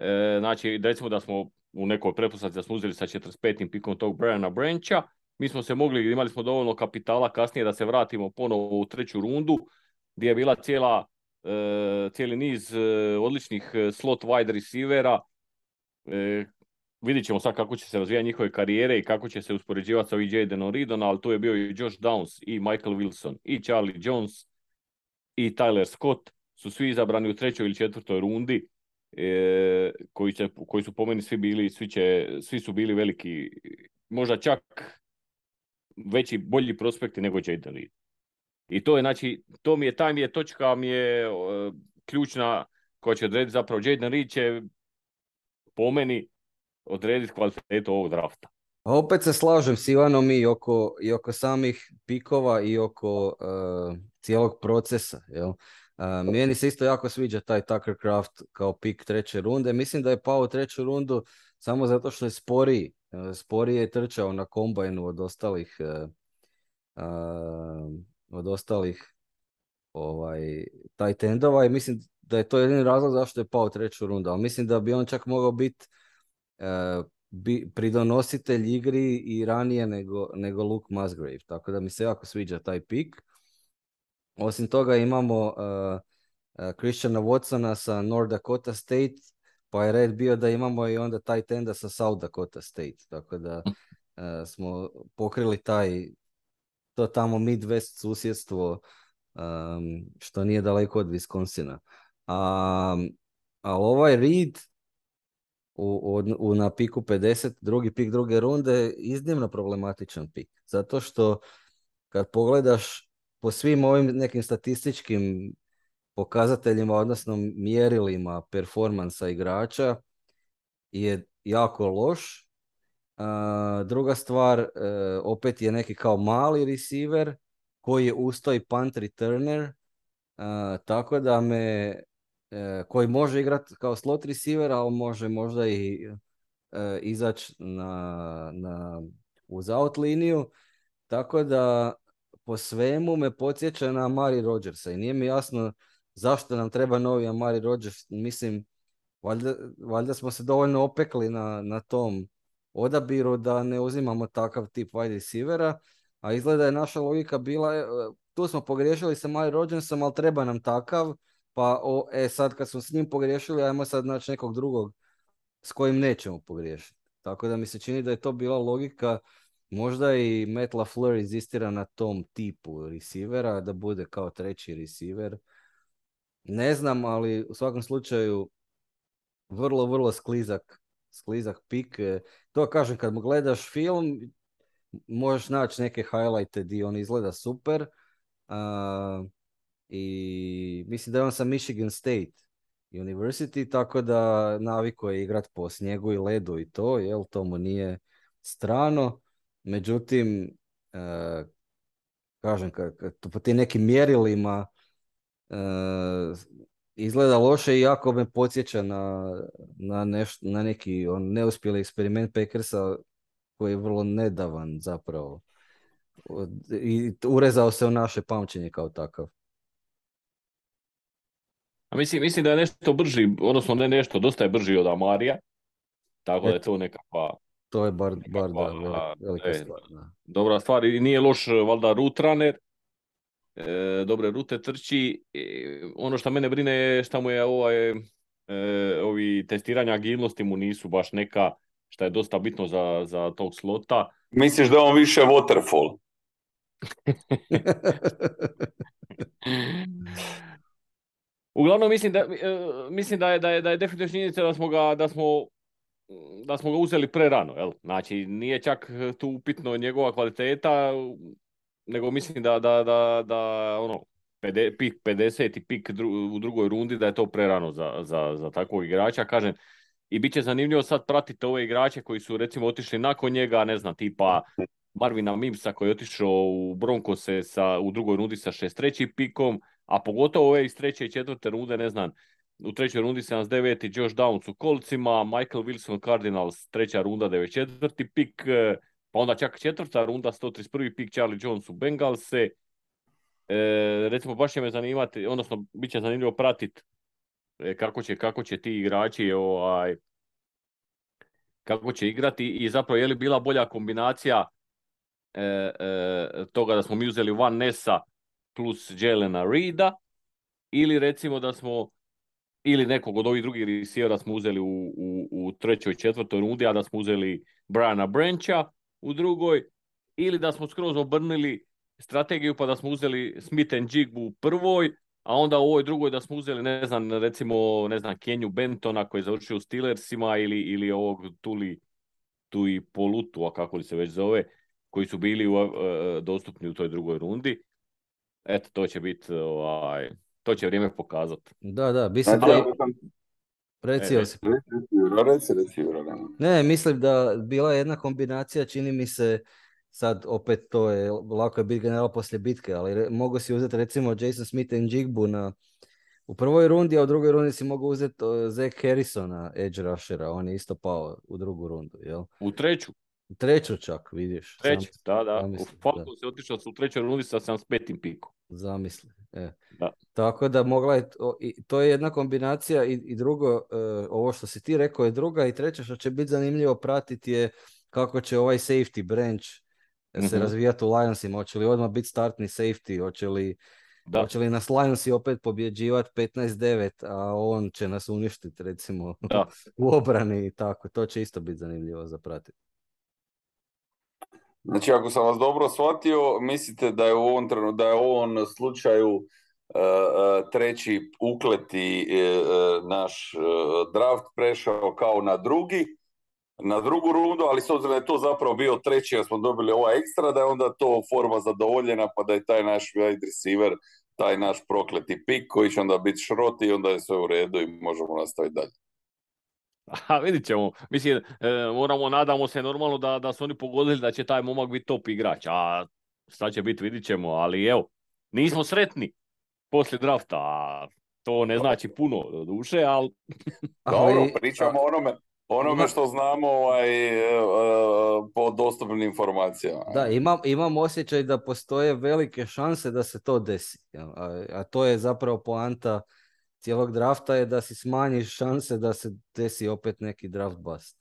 e, znači recimo da smo u nekoj pretpostavci da smo uzeli sa 45. pikom tog Briana Brancha, mi smo se mogli, imali smo dovoljno kapitala kasnije da se vratimo ponovo u treću rundu gdje je bila cijela, e, cijeli niz e, odličnih e, slot wide receivera. E, vidjet ćemo sad kako će se razvijati njihove karijere i kako će se uspoređivati sa VJ Denon ali tu je bio i Josh Downs i Michael Wilson i Charlie Jones i Tyler Scott su svi izabrani u trećoj ili četvrtoj rundi. koji, će, koji su po meni svi bili, svi, će, svi su bili veliki, možda čak veći, bolji prospekti nego Jaden Reed. I to je, znači, to mi je, taj mi je točka, mi je uh, ključna koja će odrediti zapravo Jaden Reed će po meni odrediti kvalitetu ovog drafta. Opet se slažem s Ivanom i oko, i oko samih pikova i oko uh, cijelog procesa. Jel? Uh, meni se isto jako sviđa taj Tucker Craft kao pik treće runde. Mislim da je pao u treću rundu samo zato što je sporiji E, sporije je trčao na kombajnu od ostalih od ostalih ovaj, taj tendova i mislim da je to jedini razlog zašto je pao treću rundu, ali mislim da bi on čak mogao biti e, pridonositelj igri i ranije nego, nego Luke Musgrave, tako da mi se jako sviđa taj pik. Osim toga imamo uh, Christiana Watsona sa North Dakota State pa je red bio da imamo i onda taj tenda sa South Dakota State, tako da uh, smo pokrili taj to tamo Midwest susjedstvo um, što nije daleko od Wisconsina. Um, ali ovaj Reed u, u, na piku 50, drugi pik druge runde, iznimno problematičan pik. Zato što kad pogledaš po svim ovim nekim statističkim pokazateljima, odnosno mjerilima performansa igrača je jako loš. druga stvar, e, opet je neki kao mali receiver koji je ustoj punt returner, tako da me, koji može igrati kao slot receiver, ali može možda i e, izaći na, na, uz out liniju. Tako da po svemu me podsjeća na Mari Rodgersa i nije mi jasno zašto nam treba novi Amari Rodgers, mislim, valjda, valjda smo se dovoljno opekli na, na tom odabiru da ne uzimamo takav tip wide receivera, a izgleda je naša logika bila, e, tu smo pogriješili sa Amari Rodgersom, ali treba nam takav, pa o, e, sad kad smo s njim pogriješili, ajmo sad naći nekog drugog s kojim nećemo pogriješiti. Tako da mi se čini da je to bila logika, možda i Matt LaFleur izistira na tom tipu receivera, da bude kao treći receiver. Ne znam, ali u svakom slučaju vrlo, vrlo sklizak, sklizak pik. E, to kažem, kad mu gledaš film, možeš naći neke highlighte di on izgleda super. I mislim da je on sa Michigan State University, tako da naviko je igrat po snijegu i ledu i to, jel, to mu nije strano. Međutim, uh, kažem, po tim nekim mjerilima uh, izgleda loše i jako me podsjeća na, na neki on, neuspjeli eksperiment Packersa koji je vrlo nedavan zapravo. I urezao se u naše pamćenje kao takav. A mislim, mislim da je nešto brži, odnosno ne nešto, dosta je brži od Amarija. Tako da je to nekakva... To je bar, bar da, velika e, stvar. Dobra stvar i nije loš valjda root runner. E, dobre rute trči. ono što mene brine je što mu je ovaj, e, ovi testiranja agilnosti mu nisu baš neka što je dosta bitno za, za tog slota. Misliš da on više waterfall? Uglavnom mislim da, e, mislim da je, da je, da je definitivno činjenica da smo ga, da smo, da smo ga uzeli prerano. Jel? Znači, nije čak tu upitno njegova kvaliteta, nego mislim da, da, da, da ono, pik 50 i pik u drugoj rundi, da je to prerano za, za, za takvog igrača. Kažem, i bit će zanimljivo sad pratiti ove igrače koji su recimo otišli nakon njega, ne znam, tipa Marvina Mimsa koji je otišao u Broncose sa, u drugoj rundi sa 6 pikom, a pogotovo ove iz treće i četvrte runde, ne znam, u trećoj rundi 79. Josh Downs u kolcima, Michael Wilson Cardinals, treća runda 94. pik, e, pa onda čak četvrta runda, 131. pik Charlie Jones u Bengalse. E, recimo, baš će me zanimati, odnosno, bit će zanimljivo pratiti e, kako, će, kako će ti igrači ovaj, kako će igrati i zapravo je li bila bolja kombinacija e, e, toga da smo mi uzeli Van Nessa plus Jelena Reeda ili recimo da smo ili nekog od ovih drugih receivera smo uzeli u, u, u trećoj, četvrtoj rundi, a da smo uzeli Briana Brancha u drugoj, ili da smo skroz obrnili strategiju pa da smo uzeli Smith and Jigbu u prvoj, a onda u ovoj drugoj da smo uzeli, ne znam, recimo, ne znam, Kenju Bentona koji je završio u Steelersima ili, ili ovog Tuli, tu i Polutu, a kako li se već zove, koji su bili uh, dostupni u toj drugoj rundi. Eto, to će biti, ovaj, to će vrijeme pokazati. Da, da, mislim da... Reci, Ne, mislim da bila jedna kombinacija, čini mi se, sad opet to je, lako je biti general poslije bitke, ali mogu si uzeti recimo Jason Smith and Jigbu na, u prvoj rundi, a u drugoj rundi si mogu uzeti Zach Harrisona, edge rushera, on je isto pao u drugu rundu, jel? U treću. Treću čak, vidiš. Treću, da, da. u Falcons je otišao u trećoj rundi sa 75. pikom. Zamisli. E. Da. Tako da mogla je, to je jedna kombinacija i, i drugo, e, ovo što si ti rekao je druga i treća što će biti zanimljivo pratiti je kako će ovaj safety branch mm se mhm. razvijati u Lionsima, hoće li odmah biti startni safety, hoće li, da. hoće li nas Lionsi opet pobjeđivati 15-9, a on će nas uništiti recimo da. u obrani i tako, to će isto biti zanimljivo za pratiti. Znači, ako sam vas dobro shvatio, mislite da je u ovom trenutku, da je u ovom slučaju uh, treći ukleti uh, naš draft prešao kao na drugi, na drugu rundu, ali s obzirom da je to zapravo bio treći, jer smo dobili ovaj ekstra, da je onda to forma zadovoljena, pa da je taj naš wide receiver, taj naš prokleti pik koji će onda biti šrot i onda je sve u redu i možemo nastaviti dalje. A vidit ćemo. Mislim, e, moramo, nadamo se normalno da, da su oni pogodili da će taj momak biti top igrač. A šta će biti, vidit ćemo. Ali evo, nismo sretni poslije drafta. A to ne znači puno duše, ali... Dobro, pričamo o onome, onome što znamo ovaj, e, e, po dostupnim informacijama. Da, imam, imam osjećaj da postoje velike šanse da se to desi. A, a to je zapravo poanta cijelog drafta je da si smanjiš šanse da se desi opet neki draft bust.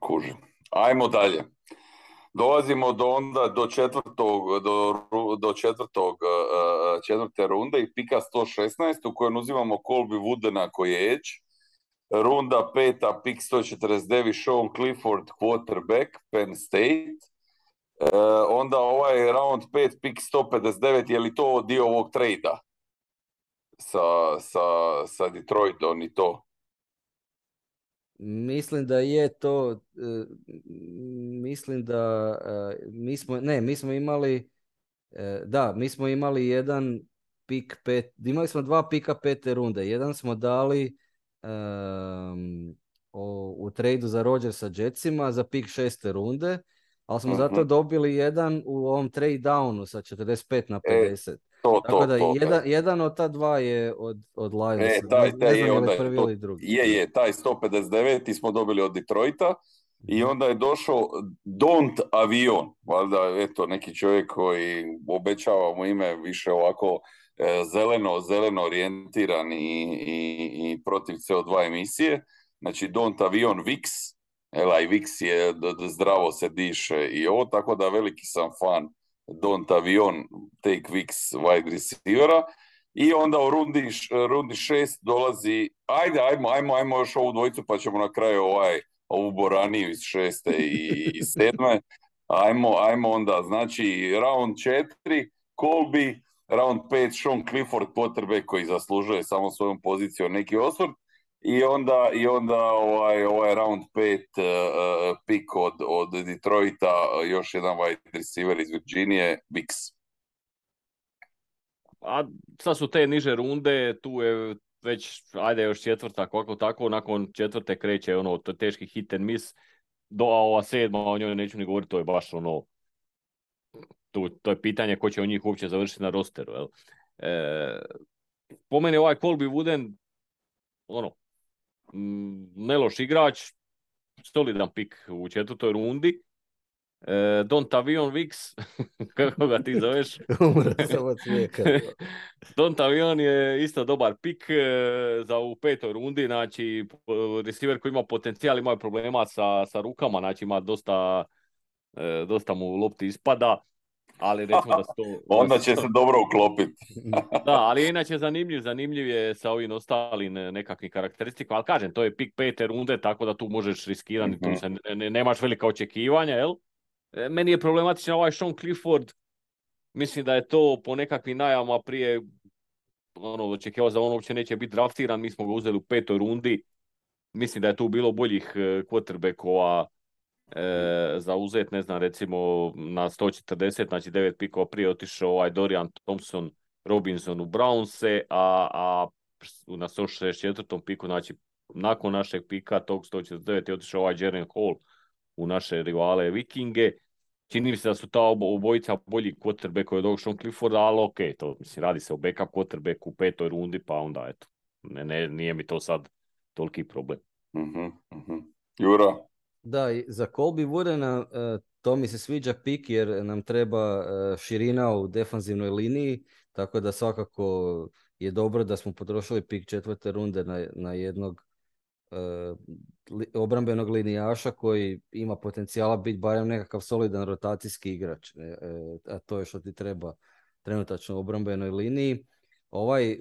Kužim. Ajmo dalje. Dolazimo do onda do četvrtog, do, do četvrtog, uh, četvrte runde i pika 116 u kojem uzimamo Colby Woodena koji je edge. Runda peta, pik 149, Sean Clifford, quarterback, Penn State. Uh, onda ovaj round 5, pik 159, je li to dio ovog trejda? Sa, sa, sa Detroitom i to? Mislim da je to, e, mislim da e, mi smo, ne, mi smo imali, e, da, mi smo imali jedan pik pet, imali smo dva pika pete runde. Jedan smo dali um, u tradu za Rodgersa Jetsima za pik šeste runde, ali smo zato mhm. dobili jedan u ovom trade downu sa 45 na 50. To, Tako da jedan, jedan od ta dva je od, od Lions. E, taj, taj je, onda, prvi ili drugi. Je, je, taj 159 smo dobili od Detroita i mhm. onda je došao Don't Avion, valjda eto neki čovjek koji obećava mu ime više ovako e, zeleno, zeleno orijentiran i, i, i protiv CO2 emisije. Znači Don't Avion Vix, Ela i Vix je zdravo se diše i ovo, tako da veliki sam fan Don't Avion, Take Wix, wide receivera. I onda u rundi, rundi šest dolazi, ajde, ajmo, ajmo, ajmo još ovu dvojicu pa ćemo na kraju ovaj, ovu Boraniju iz šeste i, i sedme. Ajmo, ajmo onda, znači round četiri, Colby, round pet, Sean Clifford, potrebe koji zaslužuje samo svojom pozicijom neki osvrt i onda, i onda ovaj, ovaj round 5 uh, pik od, od Detroita, još jedan wide receiver iz Virginije, Bix. A sad su te niže runde, tu je već, ajde još četvrta, kako tako, nakon četvrte kreće ono teški hit and miss, do ova sedma, o njoj neću ni govoriti, to je baš ono, tu, to je pitanje ko će od njih uopće završiti na rosteru. Jel? E, po meni ovaj Colby Wooden, ono, neloš igrač, solidan pik u četvrtoj rundi. E, Don Tavion Vix, kako ga ti zoveš? Don Tavion je isto dobar pik e, za u petoj rundi, znači receiver koji ima potencijal, ima problema sa, sa rukama, znači ima dosta, e, dosta mu lopti ispada ali recimo da to... Onda će se dobro uklopiti. da, ali inače zanimljiv, zanimljiv je sa ovim ostalim nekakvim karakteristikama, ali kažem, to je pik pete runde, tako da tu možeš riskirati, tu mhm. se ne, nemaš velika očekivanja, jel? E, meni je problematičan ovaj Sean Clifford, mislim da je to po nekakvim najavama prije ono, očekivao da on uopće neće biti draftiran, mi smo ga uzeli u petoj rundi, mislim da je tu bilo boljih e, quarterbackova e, zauzet, ne znam, recimo na 140, znači 9 pikova prije otišao ovaj Dorian Thompson Robinson u Brownse, a, a na 164. piku, znači nakon našeg pika tog 149 je otišao ovaj Jaren Hall u naše rivale Vikinge. Čini mi se da su ta obojica bolji quarterback od ovog Sean Clifforda, ali ok, to mislim, radi se o backup quarterback u petoj rundi, pa onda eto, ne, ne, nije mi to sad toliki problem. Uh-huh, uh-huh. Jura, da, za Colby Woodena e, to mi se sviđa pik jer nam treba e, širina u defanzivnoj liniji, tako da svakako je dobro da smo potrošili pik četvrte runde na, na jednog e, obrambenog linijaša koji ima potencijala biti barem nekakav solidan rotacijski igrač, a to je što ti treba trenutačno u obrambenoj liniji. Ovaj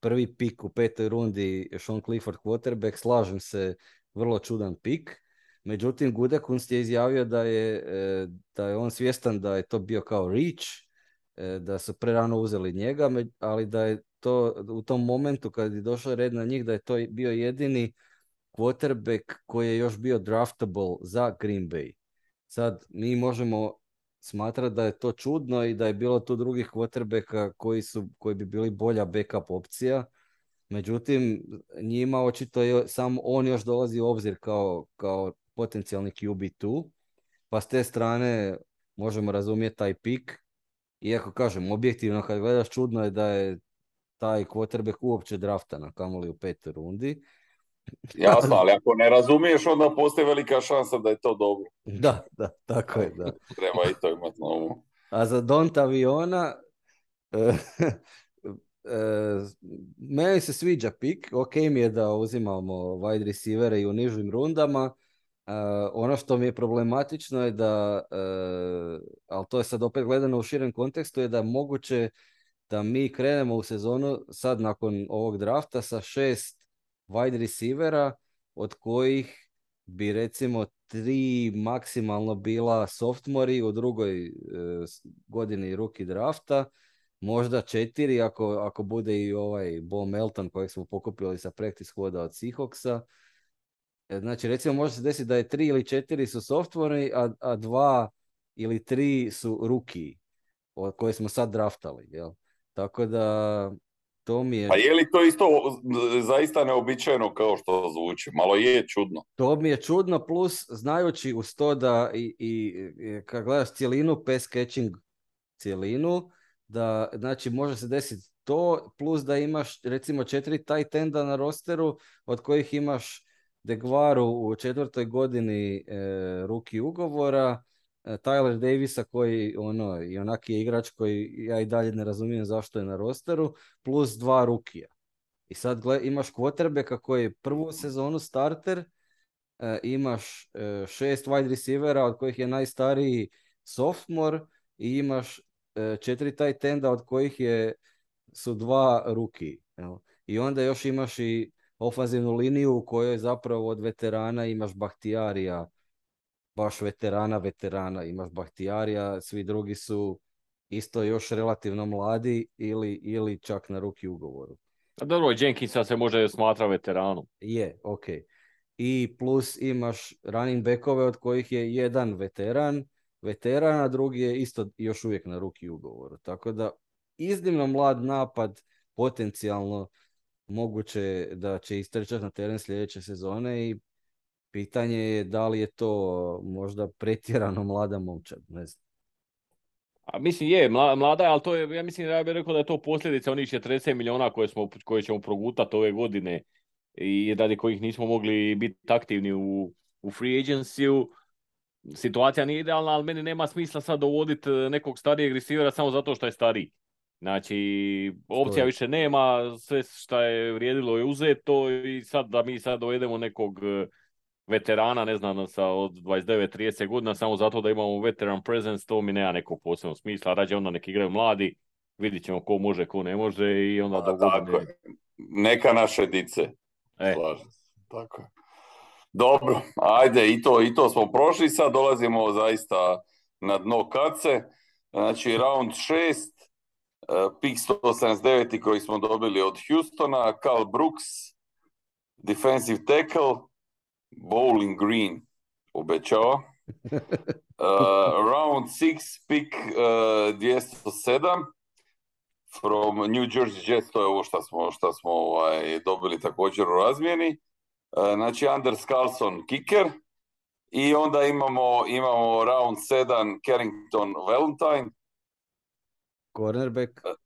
prvi pik u petoj rundi Sean Clifford quarterback, slažem se, vrlo čudan pik. Međutim, Gudekunst je izjavio da je, e, da je on svjestan da je to bio kao reach, e, da su prerano uzeli njega, ali da je to u tom momentu kad je došao red na njih, da je to bio jedini quarterback koji je još bio draftable za Green Bay. Sad, mi možemo smatrati da je to čudno i da je bilo tu drugih quarterbacka koji, su, koji bi bili bolja backup opcija. Međutim, njima očito je sam on još dolazi u obzir kao, kao potencijalni QB2, pa s te strane možemo razumjeti taj pik. Iako kažem, objektivno kad gledaš čudno je da je taj quarterback uopće drafta na kamoli u petoj rundi. Jasno, ali ako ne razumiješ, onda postoji velika šansa da je to dobro. Da, da, tako je, da. Treba i to imati na umu. A za Don't Aviona, e, e, meni se sviđa pik, ok mi je da uzimamo wide receivere i u nižim rundama, e, ono što mi je problematično je da, ali to je sad opet gledano u širem kontekstu, je da moguće da mi krenemo u sezonu sad nakon ovog drafta sa šest wide receivera od kojih bi recimo tri maksimalno bila softvori u drugoj e, godini ruki drafta, možda četiri ako, ako bude i ovaj Bo Melton kojeg smo pokupili sa practice hoda od Seahawksa. E, znači recimo može se desiti da je tri ili četiri su softvori, a, a dva ili tri su ruki od koje smo sad draftali. Jel? Tako da to mi je... A je li to isto zaista neobičajeno kao što zvuči? Malo je čudno. To mi je čudno, plus znajući uz to da i, i kad gledaš cijelinu, pass catching cijelinu, da znači može se desiti to, plus da imaš recimo četiri tight enda na rosteru, od kojih imaš Degvaru u četvrtoj godini e, ruki ugovora, E, Tyler Davisa koji ono, i onak je igrač koji ja i dalje ne razumijem zašto je na rosteru, plus dva rukija. I sad gled, imaš quarterbacka koji je prvu sezonu starter, e, imaš e, šest wide receivera od kojih je najstariji sophomore i imaš e, četiri tight enda od kojih je, su dva ruki. I onda još imaš i ofanzivnu liniju u kojoj zapravo od veterana imaš Bahtijarija baš veterana, veterana, imaš Bahtijarija, svi drugi su isto još relativno mladi ili, ili čak na ruki ugovoru. A dobro, Jenkinsa se može smatra veteranom. Je, ok. I plus imaš running backove od kojih je jedan veteran, veteran, a drugi je isto još uvijek na ruki ugovoru. Tako da iznimno mlad napad, potencijalno moguće da će istrčati na teren sljedeće sezone i Pitanje je da li je to možda pretjerano mlada momčad, ne znam. A mislim je, mlada je, ali to je, ja mislim da ja bih rekao da je to posljedica onih 40 milijuna koje, smo, koje ćemo progutati ove godine i radi kojih nismo mogli biti aktivni u, u free agency Situacija nije idealna, ali meni nema smisla sad dovoditi nekog starijeg receivera samo zato što je stariji. Znači, opcija više nema, sve što je vrijedilo je uzeto i sad da mi sad dovedemo nekog veterana, ne znam, sa od 29-30 godina, samo zato da imamo veteran presence, to mi nema nekog posebnog smisla. Rađe onda neki igraju mladi, vidit ćemo ko može, ko ne može i onda da Tako Neka naše dice. E. Tako je. Dobro, ajde, i to, i to smo prošli, sad dolazimo zaista na dno kace. Znači, round 6, pick 179 koji smo dobili od Houstona, Carl Brooks, defensive tackle, Bowling Green obećava. Uh, round 6, pick uh, 207 from New Jersey Jets, to je ovo što smo, šta smo ovaj, dobili također u razmjeni. Uh, znači Anders Carlson kicker i onda imamo, imamo round 7 Carrington Valentine. Cornerback. Uh,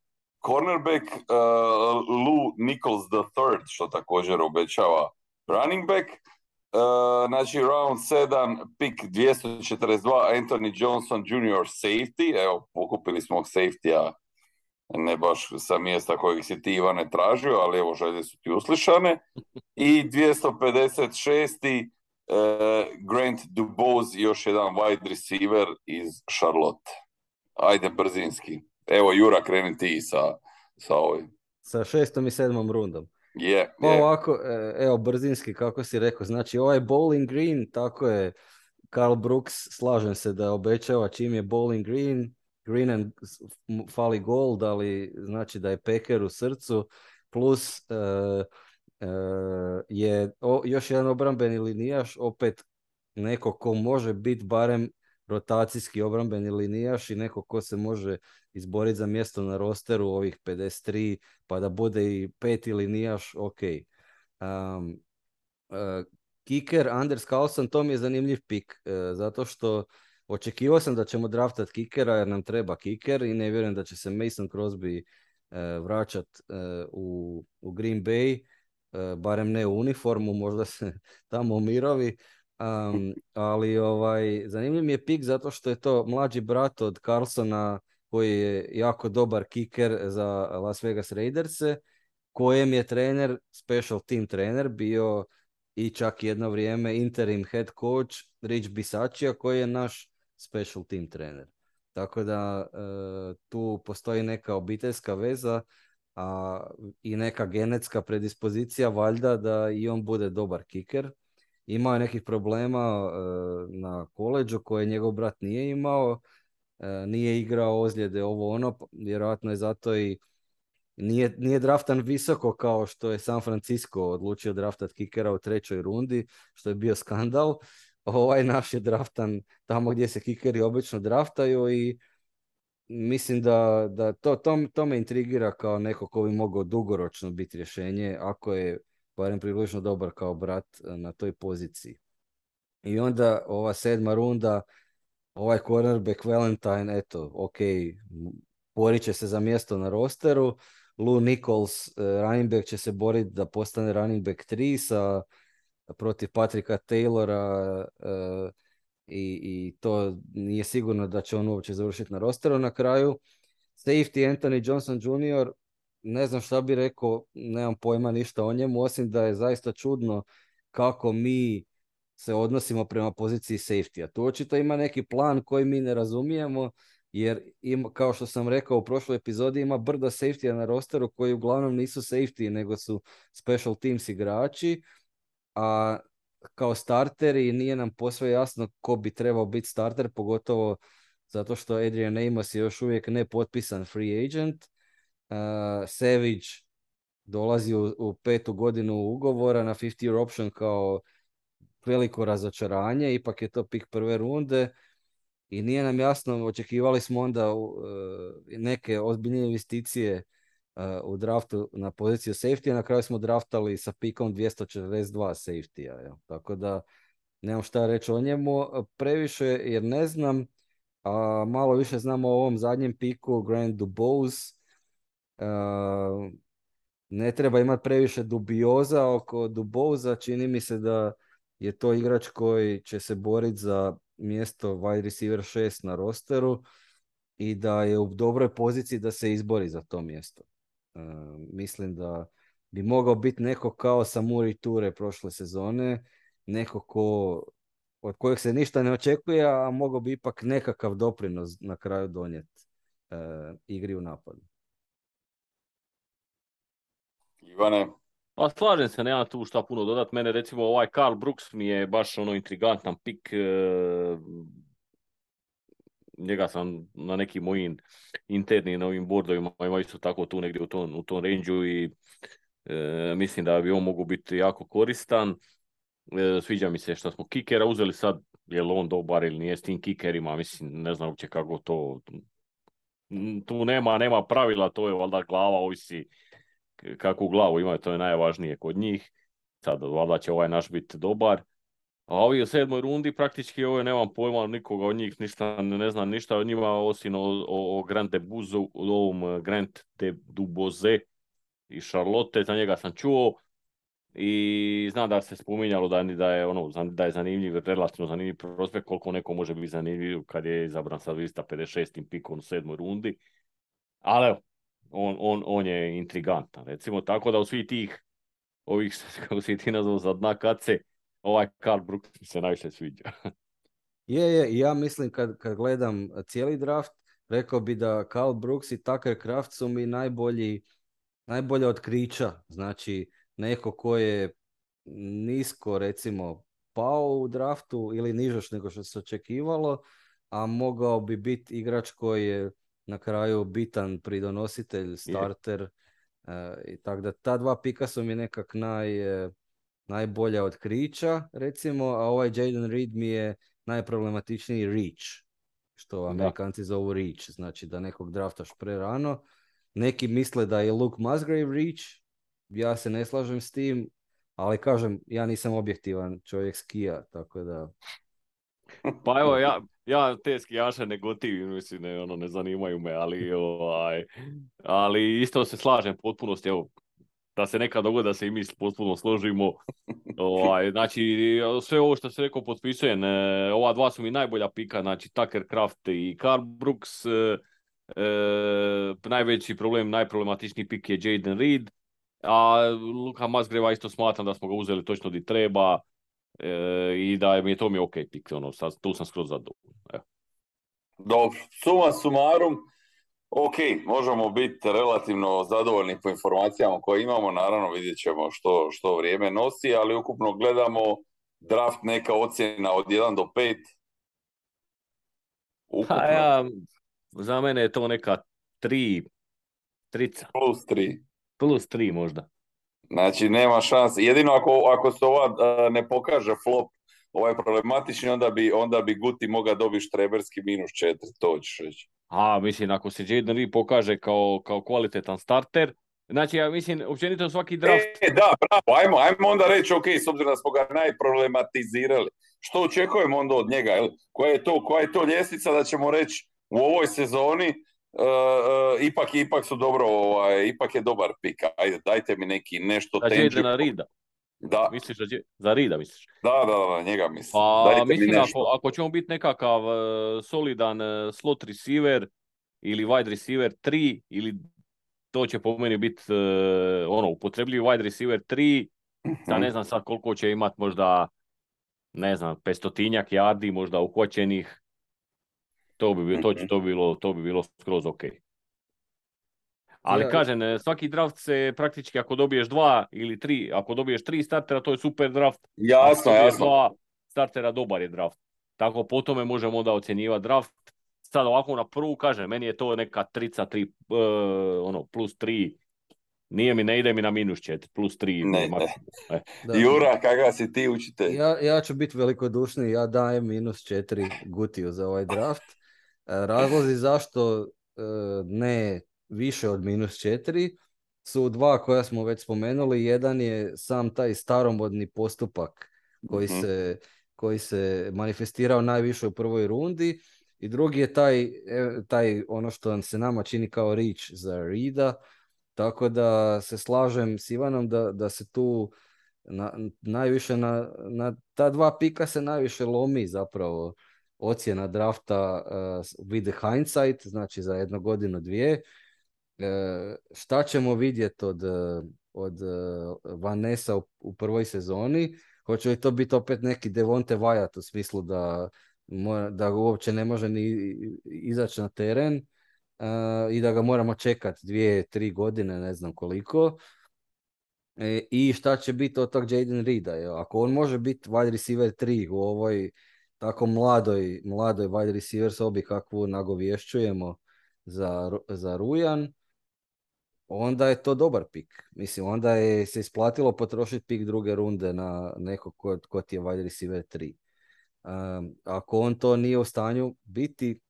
cornerback uh, Lou Nichols III, što također obećava running back. Uh, znači, round 7, pick 242, Anthony Johnson Jr. safety. Evo, pokupili smo safety-a, ne baš sa mjesta kojeg si ti Ivane tražio, ali evo, želje su ti uslišane. I 256. Uh, Grant Dubose, još jedan wide receiver iz Charlotte. Ajde, brzinski. Evo, Jura, kreni ti sa, sa ovim. Sa šestom i sedmom rundom. Je, pa Ovako, e, evo, brzinski, kako si rekao, znači ovaj Bowling Green, tako je, Carl Brooks, slažem se da obećava čim je Bowling Green, Green and fali gold, ali znači da je Peker u srcu, plus uh, uh, je o, još jedan obrambeni linijaš, opet neko ko može biti barem rotacijski obrambeni linijaš i neko ko se može izboriti za mjesto na rosteru ovih 53, pa da bude i peti linijaš, ok. Um, uh, kicker Anders Carlson, to mi je zanimljiv pik, uh, zato što očekivao sam da ćemo draftat kikera jer nam treba kiker i ne vjerujem da će se Mason Crosby uh, vraćat u, u Green Bay barem ne u uniformu, možda se tamo umirovi. Ali ovaj, zanimljiv mi je pik zato što je to mlađi brat od Carlsona koji je jako dobar kiker za Las Vegas Raiderse, kojem je trener, special team trener, bio i čak jedno vrijeme interim head coach Rich Bisaccia koji je naš special team trener. Tako da e, tu postoji neka obiteljska veza a, i neka genetska predispozicija valjda da i on bude dobar kiker. Imao je nekih problema e, na koleđu koje njegov brat nije imao. E, nije igrao ozljede ovo ono, vjerojatno je zato i nije, nije draftan visoko kao što je San Francisco odlučio draftat kikera u trećoj rundi, što je bio skandal. Ovaj naš je draftan tamo gdje se kikeri obično draftaju i mislim da, da to, to, to me intrigira kao neko ko bi mogao dugoročno biti rješenje ako je barem prilično dobar kao brat na toj poziciji. I onda ova sedma runda, ovaj cornerback Valentine, eto, ok, borit će se za mjesto na rosteru, Lou Nichols, eh, running back, će se boriti da postane running back 3 sa, protiv Patrika Taylora eh, i, i to nije sigurno da će on uopće završiti na rosteru na kraju. Safety Anthony Johnson Jr. Ne znam šta bi rekao, nemam pojma ništa o njemu, osim da je zaista čudno kako mi se odnosimo prema poziciji safety-a. Tu očito ima neki plan koji mi ne razumijemo jer ima, kao što sam rekao u prošloj epizodi ima brdo safety na rosteru koji uglavnom nisu safety nego su special teams igrači, a kao starteri nije nam posve jasno ko bi trebao biti starter, pogotovo zato što Adrian Amos je još uvijek ne potpisan free agent. Uh, Savage dolazi u, u, petu godinu ugovora na 50 year option kao veliko razočaranje, ipak je to pik prve runde i nije nam jasno, očekivali smo onda e, neke ozbiljne investicije e, u draftu na poziciju safety, na kraju smo draftali sa pikom 242 safety Tako da nemam šta reći o njemu previše jer ne znam, a malo više znam o ovom zadnjem piku Grand Dubose. Ne treba imati previše dubioza oko Duboza, čini mi se da je to igrač koji će se boriti za mjesto wide receiver 6 na rosteru i da je u dobroj poziciji da se izbori za to mjesto. E, mislim da bi mogao biti neko kao Samuri Ture prošle sezone, neko ko, od kojeg se ništa ne očekuje, a mogao bi ipak nekakav doprinos na kraju donijeti e, igri u napadu. Ivane, pa slažem se, nemam tu šta puno dodat. Mene recimo ovaj Karl Brooks mi je baš ono intrigantan pik. E, njega sam na nekim mojim internim ovim bordovima ima isto tako tu negdje u tom, u tom range i e, mislim da bi on mogu biti jako koristan. E, sviđa mi se što smo kikera uzeli sad, je li on dobar ili nije s tim kikerima, mislim, ne znam uopće kako to, tu nema, nema pravila, to je valjda glava ovisi kakvu glavu imaju, to je najvažnije kod njih. Sad, valjda će ovaj naš biti dobar. A ovi u sedmoj rundi praktički ovo nemam pojma nikoga od njih, ništa, ne znam ništa o njima osim o, o, o Grand de Buzu, o ovom eh, Grand de Duboze i Charlotte, za njega sam čuo i znam da se spominjalo da, da je ono da je zanimljiv, relativno zanimljiv prospekt, koliko neko može biti zanimljiv kad je izabran sa 256. pikom u sedmoj rundi. Ali evo, on, on, on je intrigantan. Recimo tako da u svih tih ovih, kako si ti nazvao, za dna kace, ovaj Karl Brooks mi se najviše sviđa. je, je, ja mislim kad, kad gledam cijeli draft, rekao bi da Karl Brooks i Tucker Kraft su mi najbolji, najbolja otkrića. Znači, neko ko je nisko, recimo, pao u draftu ili nižoš nego što se očekivalo, a mogao bi biti igrač koji je na kraju bitan pridonositelj, starter. Uh, i tako da ta dva pika su mi nekak naj, uh, najbolja otkrića, recimo, a ovaj Jaden Reed mi je najproblematičniji reach, što Amerikanci zovu reach, znači da nekog draftaš prerano. Neki misle da je Luke Musgrave reach, ja se ne slažem s tim, ali kažem, ja nisam objektivan čovjek skija, tako da... Pa evo, ja, ja te skijaše ne gotivim, mislim, ne, ono, ne zanimaju me, ali, ovaj, ali isto se slažem potpunosti, evo, da se nekad dogodi da se i mi potpuno složimo. Ovaj, znači, sve ovo što se rekao potpisujem, e, ova dva su mi najbolja pika, znači Tucker Craft i Carl Brooks. E, e, najveći problem, najproblematičniji pik je Jaden Reed, a Luka Masgreva isto smatram da smo ga uzeli točno di treba i da mi je to mi ok pik, ono, sad, tu sam skroz zadovoljan. Dobro, suma sumarum, Ok, možemo biti relativno zadovoljni po informacijama koje imamo, naravno vidjet ćemo što, što vrijeme nosi, ali ukupno gledamo draft neka ocjena od 1 do 5. Ukupno. Pa ja, za mene je to neka 3, trica. Plus 3. Plus 3 možda. Znači nema šanse. Jedino ako, ako se ova ne pokaže flop ovaj problematični, onda bi, onda bi Guti mogao dobiti štreberski minus 4, to ćeš reći. A, mislim, ako se Jaden Reed pokaže kao, kao kvalitetan starter, Znači, ja mislim, općenito svaki draft... E, da, bravo, ajmo, ajmo onda reći, ok, s obzirom da smo ga najproblematizirali, što očekujemo onda od njega, jel? Koja je to, koja je to ljestvica da ćemo reći u ovoj sezoni, uh, ipak, ipak su dobro, ovaj, ipak je dobar pik, ajde, dajte mi neki nešto... Da, na Rida. Da. Misliš da za Rida misliš? Da, da, da, njega mislim. Pa mislim ako, ako ćemo biti nekakav uh, solidan uh, slot receiver ili wide receiver 3 ili to će po meni biti uh, ono upotrebljiv wide receiver 3 da mhm. ne znam sad koliko će imat možda ne znam, pestotinjak jardi možda uhvaćenih to bi, bilo, to, mhm. to, bi bilo, to bi bilo skroz ok. Ali ja. kažem, e, svaki draft se praktički ako dobiješ dva ili tri, ako dobiješ tri startera, to je super draft. Jasno, jasno. Dva startera, dobar je draft. Tako po tome možemo onda ocjenjivati draft. Sad ovako na prvu, kažem, meni je to neka trica, tri, uh, ono, plus tri. Nije mi, ne ide mi na minus četiri, plus tri. Ne, ne. E. Jura, kakav si ti učitelj? Ja, ja ću biti velikodušni, ja dajem minus četiri gutiju za ovaj draft. E, razlozi zašto ne više od minus četiri su dva koja smo već spomenuli. Jedan je sam taj staromodni postupak koji, mhm. se, koji se manifestirao najviše u prvoj rundi i drugi je taj, e, taj ono što se nama čini kao reach za Rida. Tako da se slažem s Ivanom da, da se tu na, najviše na, na ta dva pika se najviše lomi zapravo ocjena drafta uh, with the hindsight, znači za jednu godinu, dvije. E, šta ćemo vidjeti od, e, od e, Vanessa u, u prvoj sezoni? Hoće li to biti opet neki Devonte Wyatt u smislu da, da uopće ne može ni izaći na teren i da ga moramo čekati dvije, tri godine, ne znam koliko. I šta će biti od tog Jaden Reeda? Ako on može biti wide receiver 3 u ovoj tako mladoj, mladoj wide receiver sobi kakvu nagovješćujemo za, za Rujan, onda je to dobar pik. Mislim, onda je se isplatilo potrošiti pik druge runde na nekog ko, ko ti je wide receiver 3. Um, ako on to nije u stanju biti,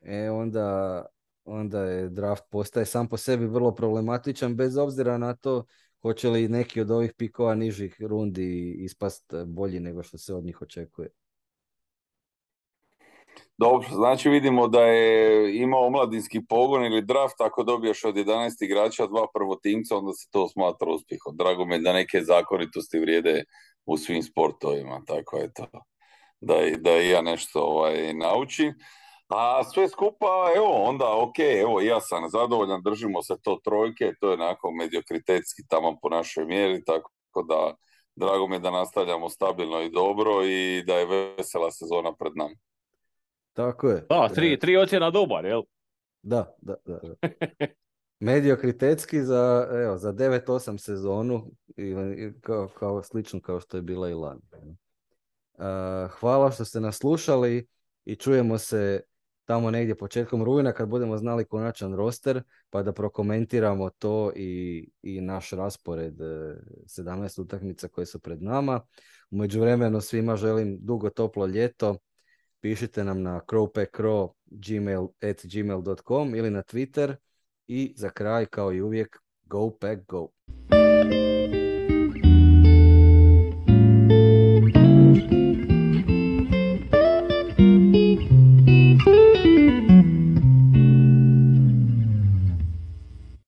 e, onda, onda je draft postaje sam po sebi vrlo problematičan, bez obzira na to hoće li neki od ovih pikova nižih rundi ispast bolji nego što se od njih očekuje. Dobro, znači vidimo da je imao omladinski pogon ili draft, ako dobiješ od 11 igrača dva prvotimca, onda se to smatra uspjehom. Drago me da neke zakonitosti vrijede u svim sportovima, tako je to. Da, da i ja nešto ovaj, naučim. A sve skupa, evo, onda ok, evo ja sam zadovoljan, držimo se to trojke, to je onako mediokritetski tamo po našoj mjeri, tako da drago mi je da nastavljamo stabilno i dobro i da je vesela sezona pred nama. Tako je. Da, tri, e, tri ocjena dobar, jel? Da, da, da. da. Mediokritetski za, evo, za 9-8 sezonu, kao, kao, slično kao što je bila i lani. Uh, hvala što ste nas slušali i čujemo se tamo negdje početkom rujna kad budemo znali konačan roster, pa da prokomentiramo to i, i naš raspored 17 e, utakmica koje su pred nama. U međuvremenu svima želim dugo toplo ljeto, pišite nam na crowpackcrow.gmail.com ili na Twitter i za kraj kao i uvijek go pack go.